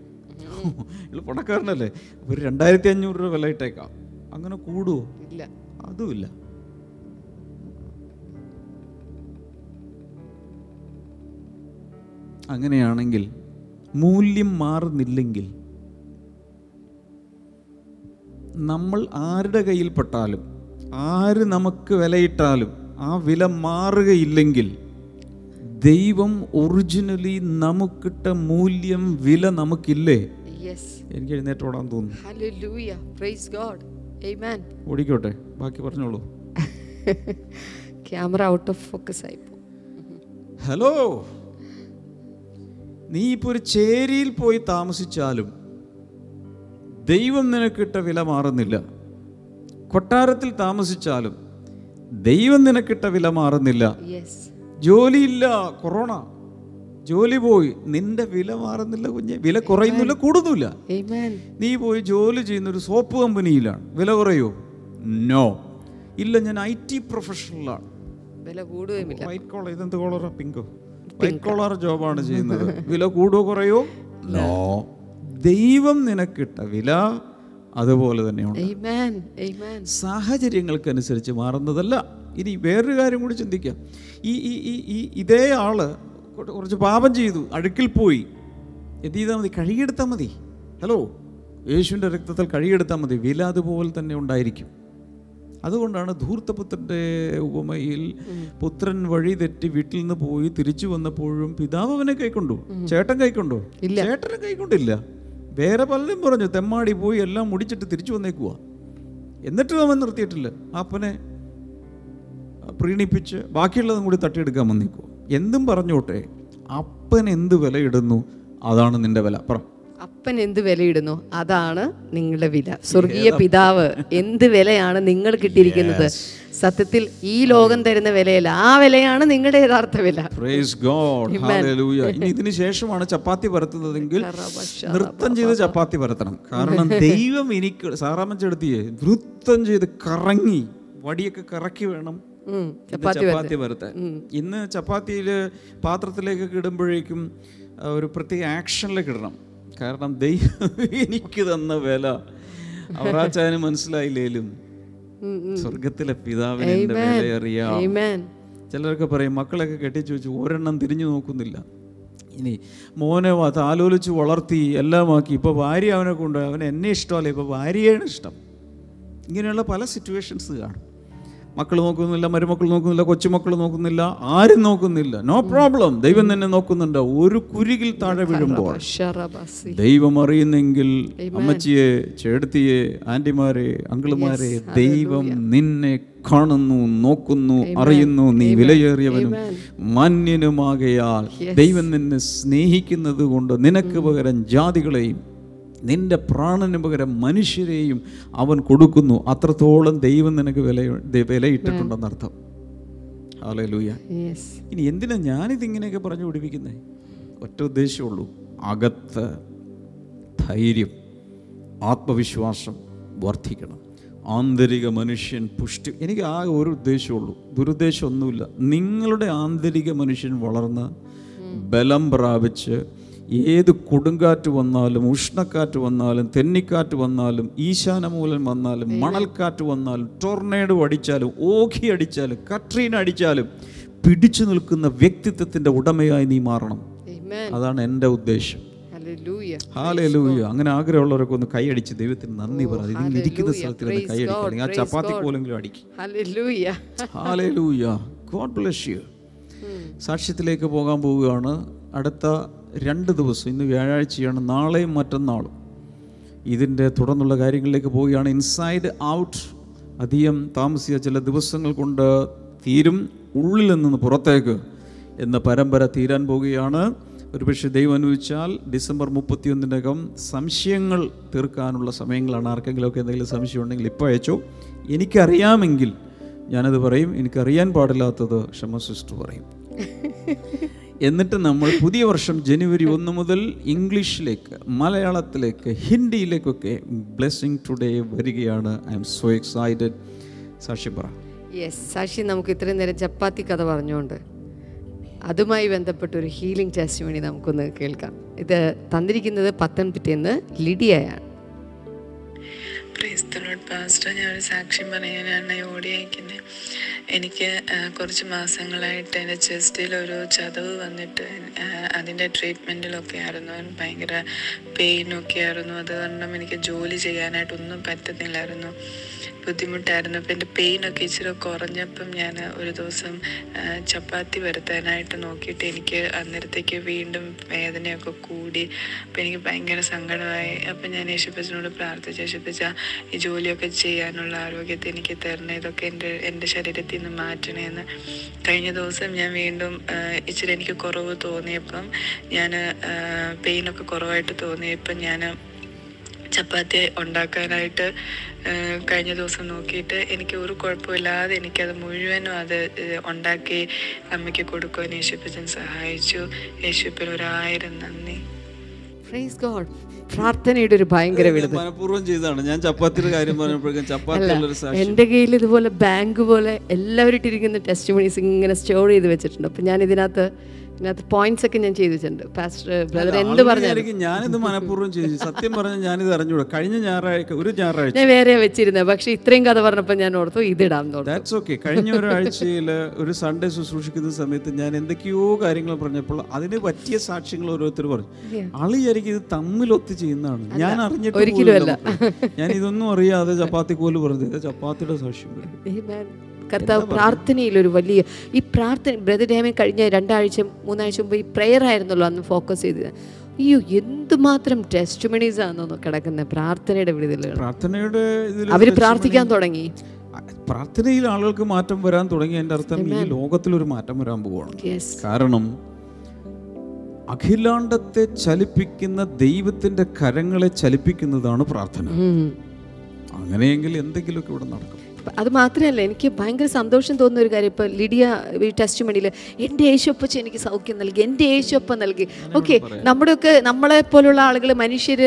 ഇയാൾ പണക്കാരനല്ലേ? ഒരു രണ്ടായിരത്തി അഞ്ഞൂറ് രൂപ വില ഇട്ടേക്കാം. അങ്ങനെ കൂടുവോ? ഇല്ല. അതുമില്ല അങ്ങനെയാണെങ്കിൽ മൂല്യം മാറുന്നില്ലെങ്കിൽ നമ്മൾ ആരുടെ കയ്യിൽപ്പെട്ടാലും ആര് നമുക്ക് വിലയിട്ടാലും ആ വില മാറുകയില്ലെങ്കിൽ ദൈവം ഒറിജിനലി നമുക്കിട്ട മൂല്യം വില നമുക്കില്ലേ? എനിക്ക് എഴുന്നേറ്റ് ഓടാൻ തോന്നുന്നു. ഓടിക്കോട്ടെ. ബാക്കി പറഞ്ഞോളൂ. ക്യാമറ ഔട്ട് ഓഫ് ഫോക്കസ് ആയി ഹലോ നീ ഇപ്പോൾ ഒരു ചേരിയിൽ പോയി താമസിച്ചാലും ദൈവം നിനക്കിട്ട വില മാറുന്നില്ല. കൊട്ടാരത്തിൽ താമസിച്ചാലും ദൈവം നിനക്കിട്ട വില മാറുന്നില്ല. യെസ് ജോലിയില്ല കൊറോണ. ജോലി പോയി. നിന്റെ വില മാറുന്നില്ല കുഞ്ഞെ. വില കുറയുന്നില്ല കൂടുന്നില്ല. നീ പോയി ജോലി ചെയ്യുന്ന ഒരു സോപ്പ് കമ്പനിയിലാണ്. വില കുറയോ? നോ ഇല്ല ഞാൻ ഐ ടി പ്രൊഫഷണലാണ്. വില കൂടുകയുമില്ല. വൈറ്റ് കോളർ ഇതെന്ത് കോളറാ പിങ്കോ വൈറ്റ് കോളർ ജോബാണ് ചെയ്യുന്നത്. വില കൂടുവോ കുറയോ? നോ ദൈവം നിനക്കിട്ട വില അതുപോലെ തന്നെയാണ് സാഹചര്യങ്ങൾക്കനുസരിച്ച് മാറുന്നതല്ല. ഇനി വേറൊരു കാര്യം കൂടി ചിന്തിക്കാം. ഈ ഈ ഈ ഇതേ ആൾ കുറച്ച് പാപം ചെയ്തു അഴുക്കിൽ പോയി. എന്ത് ചെയ്താൽ മതി? കഴുകിയെടുത്താൽ മതി. ഹലോ? യേശുവിന്റെ രക്തത്തിൽ കഴുകിയെടുത്താൽ മതി. വില അതുപോലെ തന്നെ ഉണ്ടായിരിക്കും. അതുകൊണ്ടാണ് ധൂർത്തപുത്രന്റെ ഉപമയിൽ പുത്രൻ വഴി തെറ്റി വീട്ടിൽ നിന്ന് പോയി തിരിച്ചു വന്നപ്പോഴും പിതാവ് അവനെ കൈക്കൊണ്ടു. ചേട്ടൻ കൈക്കൊണ്ടു? ചേട്ടനെ കൈക്കൊണ്ടില്ല. വേറെ പലരും പറഞ്ഞു തെമ്മാടി പോയി എല്ലാം മുടിച്ചിട്ട് തിരിച്ചു വന്നേക്കുക എന്നിട്ടും അവൻ നിർത്തിയിട്ടില്ല. അപ്പനെ പ്രീണിപ്പിച്ച് ബാക്കിയുള്ളതും കൂടി തട്ടിയെടുക്കാൻ വന്നിക്കോ. എന്തും പറഞ്ഞോട്ടെ അപ്പൻ എന്ത് വിലയിടുന്നു അതാണ് നിന്റെ വില. പറ. അപ്പൻ എന്ത് വിലയിടുന്നു അതാണ് നിങ്ങളുടെ വില. സ്വർഗീയ പിതാവ് എന്ത് വിലയാണ് നിങ്ങൾ കിട്ടിയിരിക്കുന്നത്? സത്യത്തിൽ ഈ ലോകം തരുന്ന വിലയല്ല. ആ വിലയാണ് നിങ്ങളുടെ യഥാർത്ഥ വില. ഇനി ഇതിന് ശേഷമാണ് ചപ്പാത്തി പരത്തുന്നതെങ്കിൽ നൃത്തം ചെയ്ത് ചപ്പാത്തി പരത്തണം. കാരണം ദൈവം എനിക്ക് സാറാമ്മച്ചെടുത്തിയേ നൃത്തം ചെയ്ത് കറങ്ങി വടിയൊക്കെ കറക്കി വേണം ചപ്പാത്തി വറുത്ത് ഇന്ന് ചപ്പാത്തിയിൽ പാത്രത്തിലേക്ക് ഇടുമ്പോഴേക്കും ഒരു പ്രത്യേക ആക്ഷനിലേക്ക് ഇടണം. കാരണം ദൈവം എനിക്ക് തന്ന വില. അവറാച്ചാന് മനസ്സിലായില്ലേലും? സ്വർഗത്തിലെ പിതാവിനെ എന്റെ വില അറിയാം. ആമേൻ ചിലരൊക്കെ പറയും മക്കളൊക്കെ കെട്ടിച്ചു വെച്ച് ഒരെണ്ണം തിരിഞ്ഞു നോക്കുന്നില്ല. ഇനി മോനെ അത് ആലോചിച്ച് വളർത്തി എല്ലാമാക്കി ഇപ്പോൾ ഭാര്യ അവനെ കൊണ്ട് അവൻ എന്നെ ഇഷ്ടമല്ല ഇപ്പോൾ ഭാര്യയാണ് ഇഷ്ടം. ഇങ്ങനെയുള്ള പല സിറ്റുവേഷൻസ് കാണും. മക്കൾ നോക്കുന്നില്ല മരുമക്കൾ നോക്കുന്നില്ല കൊച്ചുമക്കൾ നോക്കുന്നില്ല ആരും നോക്കുന്നില്ല. നോ പ്രോബ്ലം ദൈവം തന്നെ നോക്കുന്നുണ്ട്. ഒരു കുരുകിൽ താഴെ വീഴുമ്പോൾ ദൈവം അറിയുന്നെങ്കിൽ അമ്മച്ചിയെ ചേട്ടത്തിയെ ആന്റിമാരെ അങ്കിളുമാരെ ദൈവം നിന്നെ കാണുന്നു നോക്കുന്നു അറിയുന്നു. നീ വിലയേറിയവനും മാന്യനുമാകയാൽ ദൈവം നിന്നെ സ്നേഹിക്കുന്നത് കൊണ്ട് നിനക്ക് പകരം ജാതികളെയും നിന്റെ പ്രാണന് പകരം മനുഷ്യരെയും അവൻ കൊടുക്കുന്നു. അത്രത്തോളം ദൈവം നിനക്ക് വില വിലയിട്ടിട്ടുണ്ടെന്നർത്ഥം ഹാലൂയ ലൂയ ഇനി എന്തിനാ ഞാനിതിങ്ങനെയൊക്കെ പറഞ്ഞു പിടിപ്പിക്കുന്നത് ഒറ്റ ഉദ്ദേശമുള്ളൂ അകത്ത് ധൈര്യം ആത്മവിശ്വാസം വർദ്ധിക്കണം. ആന്തരിക മനുഷ്യൻ പുഷ്ടി എനിക്ക് ആകെ ഒരു ഉദ്ദേശമുള്ളൂ ദുരുദ്ദേശം ഒന്നുമില്ല നിങ്ങളുടെ ആന്തരിക മനുഷ്യൻ വളർന്ന് ബലം പ്രാപിച്ച് ഏത് കൊടുങ്കാറ്റ് വന്നാലും ഉഷ്ണക്കാറ്റ് വന്നാലും തെന്നിക്കാറ്റ് വന്നാലും ഈശാനമൂലം വന്നാലും മണൽക്കാറ്റ് വന്നാലും ടൊർണേഡോ അടിച്ചാലും ഓഖി അടിച്ചാലും കട്രീന അടിച്ചാലും പിടിച്ചു നിൽക്കുന്ന വ്യക്തിത്വത്തിന്റെ ഉടമയായി നീ മാറണം. അതാണ് എന്റെ ഉദ്ദേശം. ഹാലൂയ അങ്ങനെ ആഗ്രഹമുള്ളവരൊക്കെ ഒന്ന് കൈയടിച്ച് ദൈവത്തിന് നന്ദി പറ. നിങ്ങൾ ഇരിക്കുന്ന സ്ഥലത്തിൽ ഒന്ന് ആ ചപ്പാത്തി പോലെങ്കിലും അടിക്കും. ഹല്ലേലൂയ ഹാലൂയ ഗോഡ് ബ്ലസ് യു സാക്ഷ്യത്തിലേക്ക് പോകാൻ പോവുകയാണ്. അടുത്ത രണ്ട് ദിവസം ഇന്ന് വ്യാഴാഴ്ചയാണ് നാളെയും മറ്റന്നാളും. ഇതിന്റെ തുടർന്നുള്ള കാര്യങ്ങളിലേക്ക് പോവുകയാണ്. ഇൻസൈഡ് ഔട്ട് അധികം താമസിച്ച ചില ദിവസങ്ങൾ കൊണ്ട് തീരും ഉള്ളിൽ നിന്ന് പുറത്തേക്ക് എന്ന പരമ്പര തീരാൻ പോവുകയാണ്. ഒരുപക്ഷെ ദൈവം അനുവദിച്ചാൽ ഡിസംബർ മുപ്പത്തിയൊന്നിനകം സംശയങ്ങൾ തീർക്കാനുള്ള സമയങ്ങളാണ്. ആർക്കെങ്കിലുമൊക്കെ എന്തെങ്കിലും സംശയം ഉണ്ടെങ്കിൽ ഇപ്പോൾ അയച്ചോ. എനിക്കറിയാമെങ്കിൽ ഞാനത് പറയും. എനിക്കറിയാൻ പാടില്ലാത്തത് ക്ഷമ സിസ്റ്റർ പറയും. എന്നിട്ട് നമ്മൾ പുതിയ വർഷം ജനുവരി ഒന്ന് മുതൽ ഇംഗ്ലീഷിലേക്ക് മലയാളത്തിലേക്ക് ഹിന്ദിയിലേക്കൊക്കെ ബ്ലെസ്സിങ് ടുഡേ വരികയാണ്. ഐ എം സോ എക്സൈറ്റഡ് സാക്ഷി പറ. യെസ് സാക്ഷി നമുക്ക് ഇത്രയും നേരം ചപ്പാത്തി കഥ പറഞ്ഞുകൊണ്ട് അതുമായി ബന്ധപ്പെട്ട ഒരു ഹീലിംഗ് ടെസ്റ്റ് വേണ്ടി നമുക്കൊന്ന് കേൾക്കാം. ഇത് തന്നിരിക്കുന്നത് പത്തനംതിട്ടയെന്ന് ലിഡിയയാണ്. പാസ്റ്റർ ഞാൻ ഒരു സാക്ഷ്യം പറയാനാണ് ഓടി അയക്കുന്നത് എനിക്ക് കുറച്ച് മാസങ്ങളായിട്ട് എന്റെ ചെസ്റ്റിൽ ഒരു ചതവ് വന്നിട്ട് അതിന്റെ ട്രീറ്റ്മെന്റിലൊക്കെ ആയിരുന്നു. ഭയങ്കര പെയിനൊക്കെ ആയിരുന്നു. അത് കാരണം എനിക്ക് ജോലി ചെയ്യാനായിട്ടൊന്നും പറ്റുന്നില്ലായിരുന്നു. ബുദ്ധിമുട്ടായിരുന്നു. അപ്പം എന്റെ പെയിനൊക്കെ ഇച്ചിരി കുറഞ്ഞപ്പം ഞാൻ ഒരു ദിവസം ചപ്പാത്തി വരുത്താനായിട്ട് നോക്കിയിട്ട് എനിക്ക് അന്നേരത്തേക്ക് വീണ്ടും വേദനയൊക്കെ കൂടി. അപ്പം എനിക്ക് ഭയങ്കര സങ്കടമായി. അപ്പം ഞാൻ യേശുപ്പച്ചനോട് പ്രാർത്ഥിച്ചു. യേശുപ്പച്ച ഈ ജോലിയൊക്കെ ചെയ്യാനുള്ള ആരോഗ്യത്തെ എനിക്ക് തരണേ. ഇതൊക്കെ എന്റെ എന്റെ ശരീരത്തിൽ നിന്ന് മാറ്റണേന്ന്. കഴിഞ്ഞ ദിവസം ഞാൻ വീണ്ടും ഇച്ചിരി എനിക്ക് കുറവ് തോന്നിയപ്പം ഞാൻ പെയിനൊക്കെ കുറവായിട്ട് തോന്നിയപ്പം ഞാൻ ചപ്പാത്തി ഉണ്ടാക്കാനായിട്ട് കഴിഞ്ഞ ദിവസം നോക്കിയിട്ട് എനിക്ക് ഒരു കുഴപ്പമില്ലാതെ എനിക്കത് മുഴുവനും അത് ഉണ്ടാക്കി അമ്മയ്ക്ക് കൊടുക്കുവാൻ യേശുപ്പച്ചൻ സഹായിച്ചു. യേശുപ്പൻ ഒരായിരം നന്ദി. പ്രൈസ് ഗോഡ് പ്രാർത്ഥനയുടെ ഒരു ഭയങ്കര വിടുതൽ മനഃപൂർവം ചെയ്തതാണ്. ഞാൻ ചപ്പാത്തിയുടെ കാര്യം പറഞ്ഞപ്പോഴേക്കും ചപ്പാത്തി എന്റെ കയ്യിൽ ഇതുപോലെ ബാങ്ക് പോലെ എല്ലാവരും ഇട്ടിരിക്കുന്ന ടെസ്റ്റ് മണീസ് ഇങ്ങനെ സ്റ്റോർ ചെയ്ത് വെച്ചിട്ടുണ്ട്. അപ്പം ഞാൻ ഇതിനകത്ത് ഇതിനകത്ത് പോയിന്റ്സ് ഒക്കെ ഞാൻ ചെയ്തിട്ടുണ്ട്. പാസ്റ്റർ ബ്രദർ എന്ത് പറഞ്ഞു ഞാനിത് മനഃപൂർവം ചെയ്തു. സത്യം പറഞ്ഞാൽ ഞാനിത് അറിഞ്ഞൂടാ കഴിഞ്ഞ ഞായറാഴ്ച ഒരു ഞായറാഴ്ച. ഞാൻ വേറെ വെച്ചിരുന്നത് പക്ഷെ ഇത്രയും കഥ പറഞ്ഞപ്പോൾ ഞാൻ ഓർത്തു ഇതിടാം തോർത്തു ദാറ്റ്സ് ഓക്കെ കഴിഞ്ഞ ഒരാഴ്ചയിൽ ഒരു സൺഡേ ശുശ്രൂഷിക്കുന്ന സമയത്ത് ഞാൻ എന്തൊക്കെയോ കാര്യങ്ങൾ പറഞ്ഞപ്പോൾ അതിന് പറ്റിയ സാക്ഷ്യങ്ങൾ ഓരോരുത്തർ പറഞ്ഞു. ആൾ വിചാരിക്കും ഇത് തമ്മിലൊത്ത് ചെയ്യുന്നതാണ് ഞാൻ അറിഞ്ഞിട്ട് ഒരിക്കലും. ഞാൻ ഇതൊന്നും അറിയാതെ ചപ്പാത്തി കോൽ പറഞ്ഞത്. ചപ്പാത്തിയുടെ സാക്ഷ്യം. കർത്താവ് പ്രാർത്ഥനയിൽ ഒരു വലിയ ഈ പ്രാർത്ഥന ബ്രദർ ഡാമെ കഴിഞ്ഞ രണ്ടാഴ്ച മൂന്നാഴ്ച മുമ്പ് ഈ പ്രെയർ ആയിരുന്നല്ലോ അന്ന് ഫോക്കസ് ചെയ്തത്. അയ്യോ എന്തുമാത്രം ടെസ്റ്റ് മണീസ് ആണെന്നോ കിടക്കുന്ന പ്രാർത്ഥനയുടെ വിടുതലുകൾ. പ്രാർത്ഥനയുടെ അവർ പ്രാർത്ഥിക്കാൻ തുടങ്ങി. പ്രാർത്ഥനയിൽ ആളുകൾക്ക് മാറ്റം വരാൻ തുടങ്ങി. എന്റെ അർത്ഥം ഈ ലോകത്തിൽ ഒരു മാറ്റം വരാൻ പോവുകയാണ് കാരണം അഖിലാണ്ടത്തെ ചലിപ്പിക്കുന്ന ദൈവത്തിന്റെ കരങ്ങളെ ചലിപ്പിക്കുന്നതാണ് പ്രാർത്ഥന. അങ്ങനെയെങ്കിൽ എന്തെങ്കിലുമൊക്കെ ഇവിടെ നടക്കും. അത് മാത്രമല്ല എനിക്ക് ഭയങ്കര സന്തോഷം തോന്നുന്ന ഒരു കാര്യം ഇപ്പോൾ ലിഡിയ ടെസ്റ്റ് മണിയിൽ എന്റെ യേശുപ്പച്ച എനിക്ക് സൗഖ്യം നൽകി എന്റെ യേശുപ്പ നൽകി. ഓക്കെ നമ്മുടെയൊക്കെ നമ്മളെ പോലുള്ള ആളുകൾ മനുഷ്യർ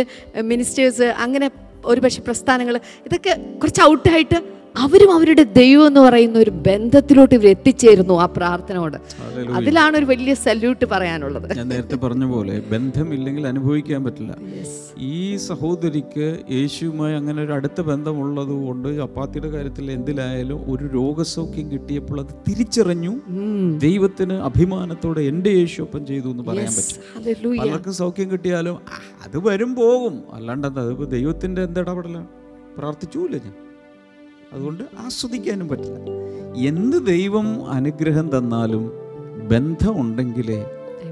മിനിസ്റ്റേഴ്സ് അങ്ങനെ ഒരുപക്ഷെ പ്രസ്ഥാനങ്ങൾ ഇതൊക്കെ കുറച്ച് ഔട്ടായിട്ട് അവരും അവരുടെ ദൈവം എന്ന് പറയുന്ന ഒരു ബന്ധത്തിലോട്ട് ഇവർ എത്തിച്ചേരുന്നു ആ പ്രാർത്ഥനയോട്. അതിലാണ് ഒരു വലിയ സല്യൂട്ട് പറയാനുള്ളത്. ഞാൻ നേരത്തെ പറഞ്ഞ പോലെ ബന്ധമില്ലെങ്കിൽ അനുഭവിക്കാൻ പറ്റില്ല. ഈ സഹോദരിക്ക് യേശുവുമായി അങ്ങനെ ഒരു അടുത്ത ബന്ധമുള്ളത് കൊണ്ട് അപ്പാത്തിയുടെ കാര്യത്തിൽ എന്തിലായാലും ഒരു രോഗസൗഖ്യം കിട്ടിയപ്പോൾ അത് തിരിച്ചറിഞ്ഞു. ദൈവത്തിന് അഭിമാനത്തോടെ എന്റെ യേശു ഒപ്പം ചെയ്തു എന്ന് പറയാൻ പറ്റും. പലർക്കും സൗഖ്യം കിട്ടിയാലും അത് വരും പോകും. അല്ലാണ്ട് അത് ദൈവത്തിന്റെ എന്തിടപെടലാണ് പ്രാർത്ഥിച്ചൂല ഞാൻ. അതുകൊണ്ട് ആസ്വദിക്കാനും പറ്റില്ല. എന്ത് ദൈവം അനുഗ്രഹം തന്നാലും ബന്ധമുണ്ടെങ്കിലേ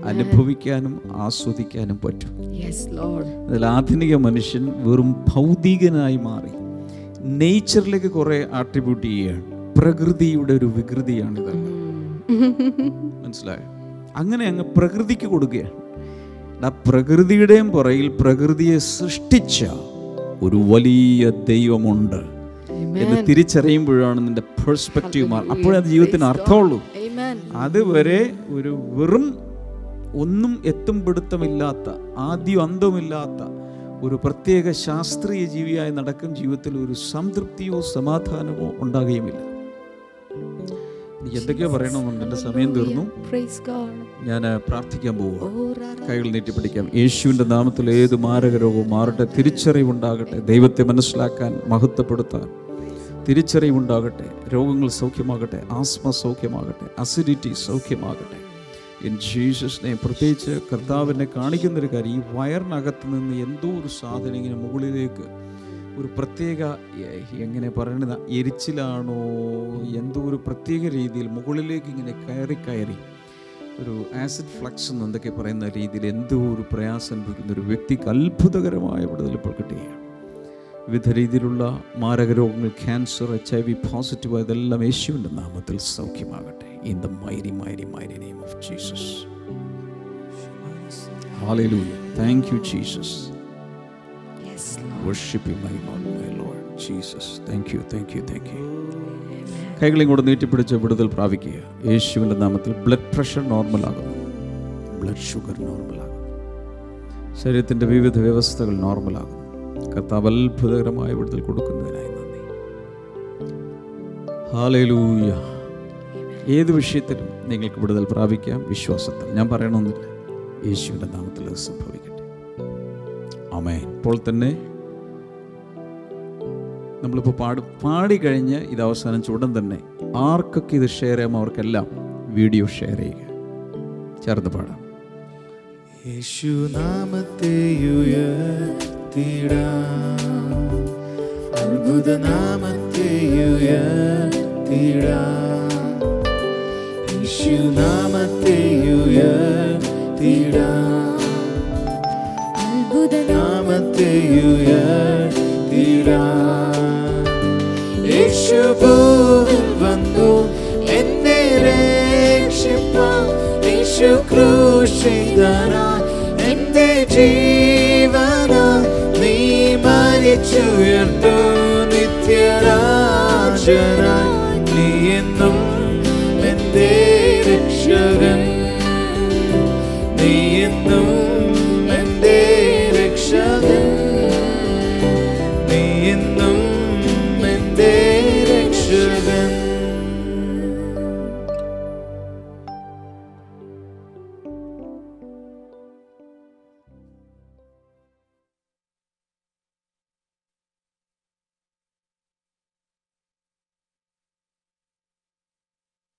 അനുഭവിക്കാനും ആസ്വദിക്കാനും പറ്റും. Yes, Lord. അതിൽ ആധുനിക മനുഷ്യൻ വെറും ഭൗതികനായി മാറി. നേച്ചറിലേക്ക് കുറേ ആട്രിബ്യൂട്ട് ചെയ്യുകയാണ് പ്രകൃതിയുടെ ഒരു വികൃതിയാണ് വികൃതിയാണിത് മനസ്സിലായോ? അങ്ങനെ അങ്ങ് പ്രകൃതിക്ക് കൊടുക്കുകയാണ്. ആ പ്രകൃതിയുടെയും പുറയിൽ പ്രകൃതിയെ സൃഷ്ടിച്ച ഒരു വലിയ ദൈവമുണ്ട്. എന്ന് തിരിച്ചറിയുമ്പോഴാണ് നിന്റെ പെർസ്പെക്റ്റീവ് മാറും അപ്പോഴേ അത് ജീവിതത്തിന് അർത്ഥമുള്ളൂ. അതുവരെ ഒരു വെറും ഒന്നും എത്തും പിടുത്തമില്ലാത്ത ആദ്യം അന്തമില്ലാത്ത ഒരു പ്രത്യേക ശാസ്ത്രീയ ജീവിയായി നടക്കും ജീവിതത്തിൽ ഒരു സംതൃപ്തിയോ സമാധാനമോ ഉണ്ടാകുകയുമില്ല. എനിക്ക് എന്തൊക്കെയോ പറയണമെന്നുണ്ട്. എന്റെ സമയം തീർന്നു. Praise God. ഞാൻ പ്രാർത്ഥിക്കാൻ പോവുക. കൈകൾ നീട്ടിപ്പിടിക്കാം യേശുവിന്റെ നാമത്തിൽ ഏത് മാരക രോഗവും മാറട്ടെ. തിരിച്ചറിവുണ്ടാകട്ടെ. ദൈവത്തെ മനസ്സിലാക്കാൻ മഹത്വപ്പെടുത്താൻ. തിരിച്ചറിവുണ്ടാകട്ടെ രോഗങ്ങൾ സൗഖ്യമാകട്ടെ ആസ്മ സൗഖ്യമാകട്ടെ അസിഡിറ്റി സൗഖ്യമാകട്ടെ. ഇൻ ജീസസ് നെയ്മ് പ്രത്യേകിച്ച് കർത്താവിനെ കാണിക്കുന്നൊരു കാര്യം ഈ വയറിനകത്ത് നിന്ന് എന്തോ ഒരു സാധനം ഇങ്ങനെ മുകളിലേക്ക് ഒരു പ്രത്യേക എങ്ങനെ പറയണത് എരിച്ചിലാണോ എന്തോ ഒരു പ്രത്യേക രീതിയിൽ മുകളിലേക്ക് ഇങ്ങനെ കയറി കയറി ഒരു ആസിഡ് ഫ്ലക്സ് എന്നൊക്കെ പറയുന്ന രീതിയിൽ എന്തോ ഒരു പ്രയാസം അനുഭവിക്കുന്ന ഒരു വ്യക്തിക്ക് അത്ഭുതകരമായ വിടുതൽ ഇപ്പോൾ വിവിധ രീതിയിലുള്ള മാരക രോഗങ്ങൾ cancer H I V positive ഇതെല്ലാം യേശുവിന്റെ നാമത്തിൽ സൗഖ്യമാകട്ടെ in the mighty mighty mighty name of Jesus thank Thank you, Jesus. Yes, Worship you, my Lord, my Lord. Jesus. Thank you, thank you, thank you. കൈകളെയും കൂടെ നീട്ടിപ്പിടിച്ച് വിടുതൽ പ്രാപിക്കുക യേശുവിന്റെ നാമത്തിൽ ബ്ലഡ് പ്രഷർ നോർമൽ ആകുന്നു ബ്ലഡ് ഷുഗർ നോർമൽ ആകുന്നു ശരീരത്തിന്റെ വിവിധ വ്യവസ്ഥകൾ നോർമലാകുന്നു കർത്താവ് അത്ഭുതകരമായ വിടുതൽ കൊടുക്കുന്നതിനായി നന്ദി. ഹാലൂയ ഏത് വിഷയത്തിലും നിങ്ങൾക്ക് വിടുതൽ പ്രാപിക്കാം വിശ്വാസത്തിൽ. ഞാൻ പറയണമെന്നില്ല യേശുവിന്റെ നാമത്തിൽ അത് സംഭവിക്കട്ടെ. അമേ ഇപ്പോൾ തന്നെ നമ്മളിപ്പോൾ പാടി പാടിക്കഴിഞ്ഞ് ഇത് അവസാനം ഉടൻ തന്നെ ആർക്കൊക്കെ ഇത് ഷെയർ ചെയ്യാം അവർക്കെല്ലാം വീഡിയോ ഷെയർ ചെയ്യുക. ചേർന്ന് പാടാം. യേശു നാമത്തെ ഉയർത്തിടാം അത്ഭുത നാമത്തെ ഉയർത്തിടാം യേശു നാമത്തെ ഉയർത്തിടാം നാമത്തെ ഉയർത്തിടാം യേശു ഭൂവിൽ വന്നു എന്നെ രക്ഷിപ്പാൻ യേശു ക്രൂശിതനാ എന്റെ ജീവനാ നീ മരിച്ചുയർന്നു നിത്യരാജനായി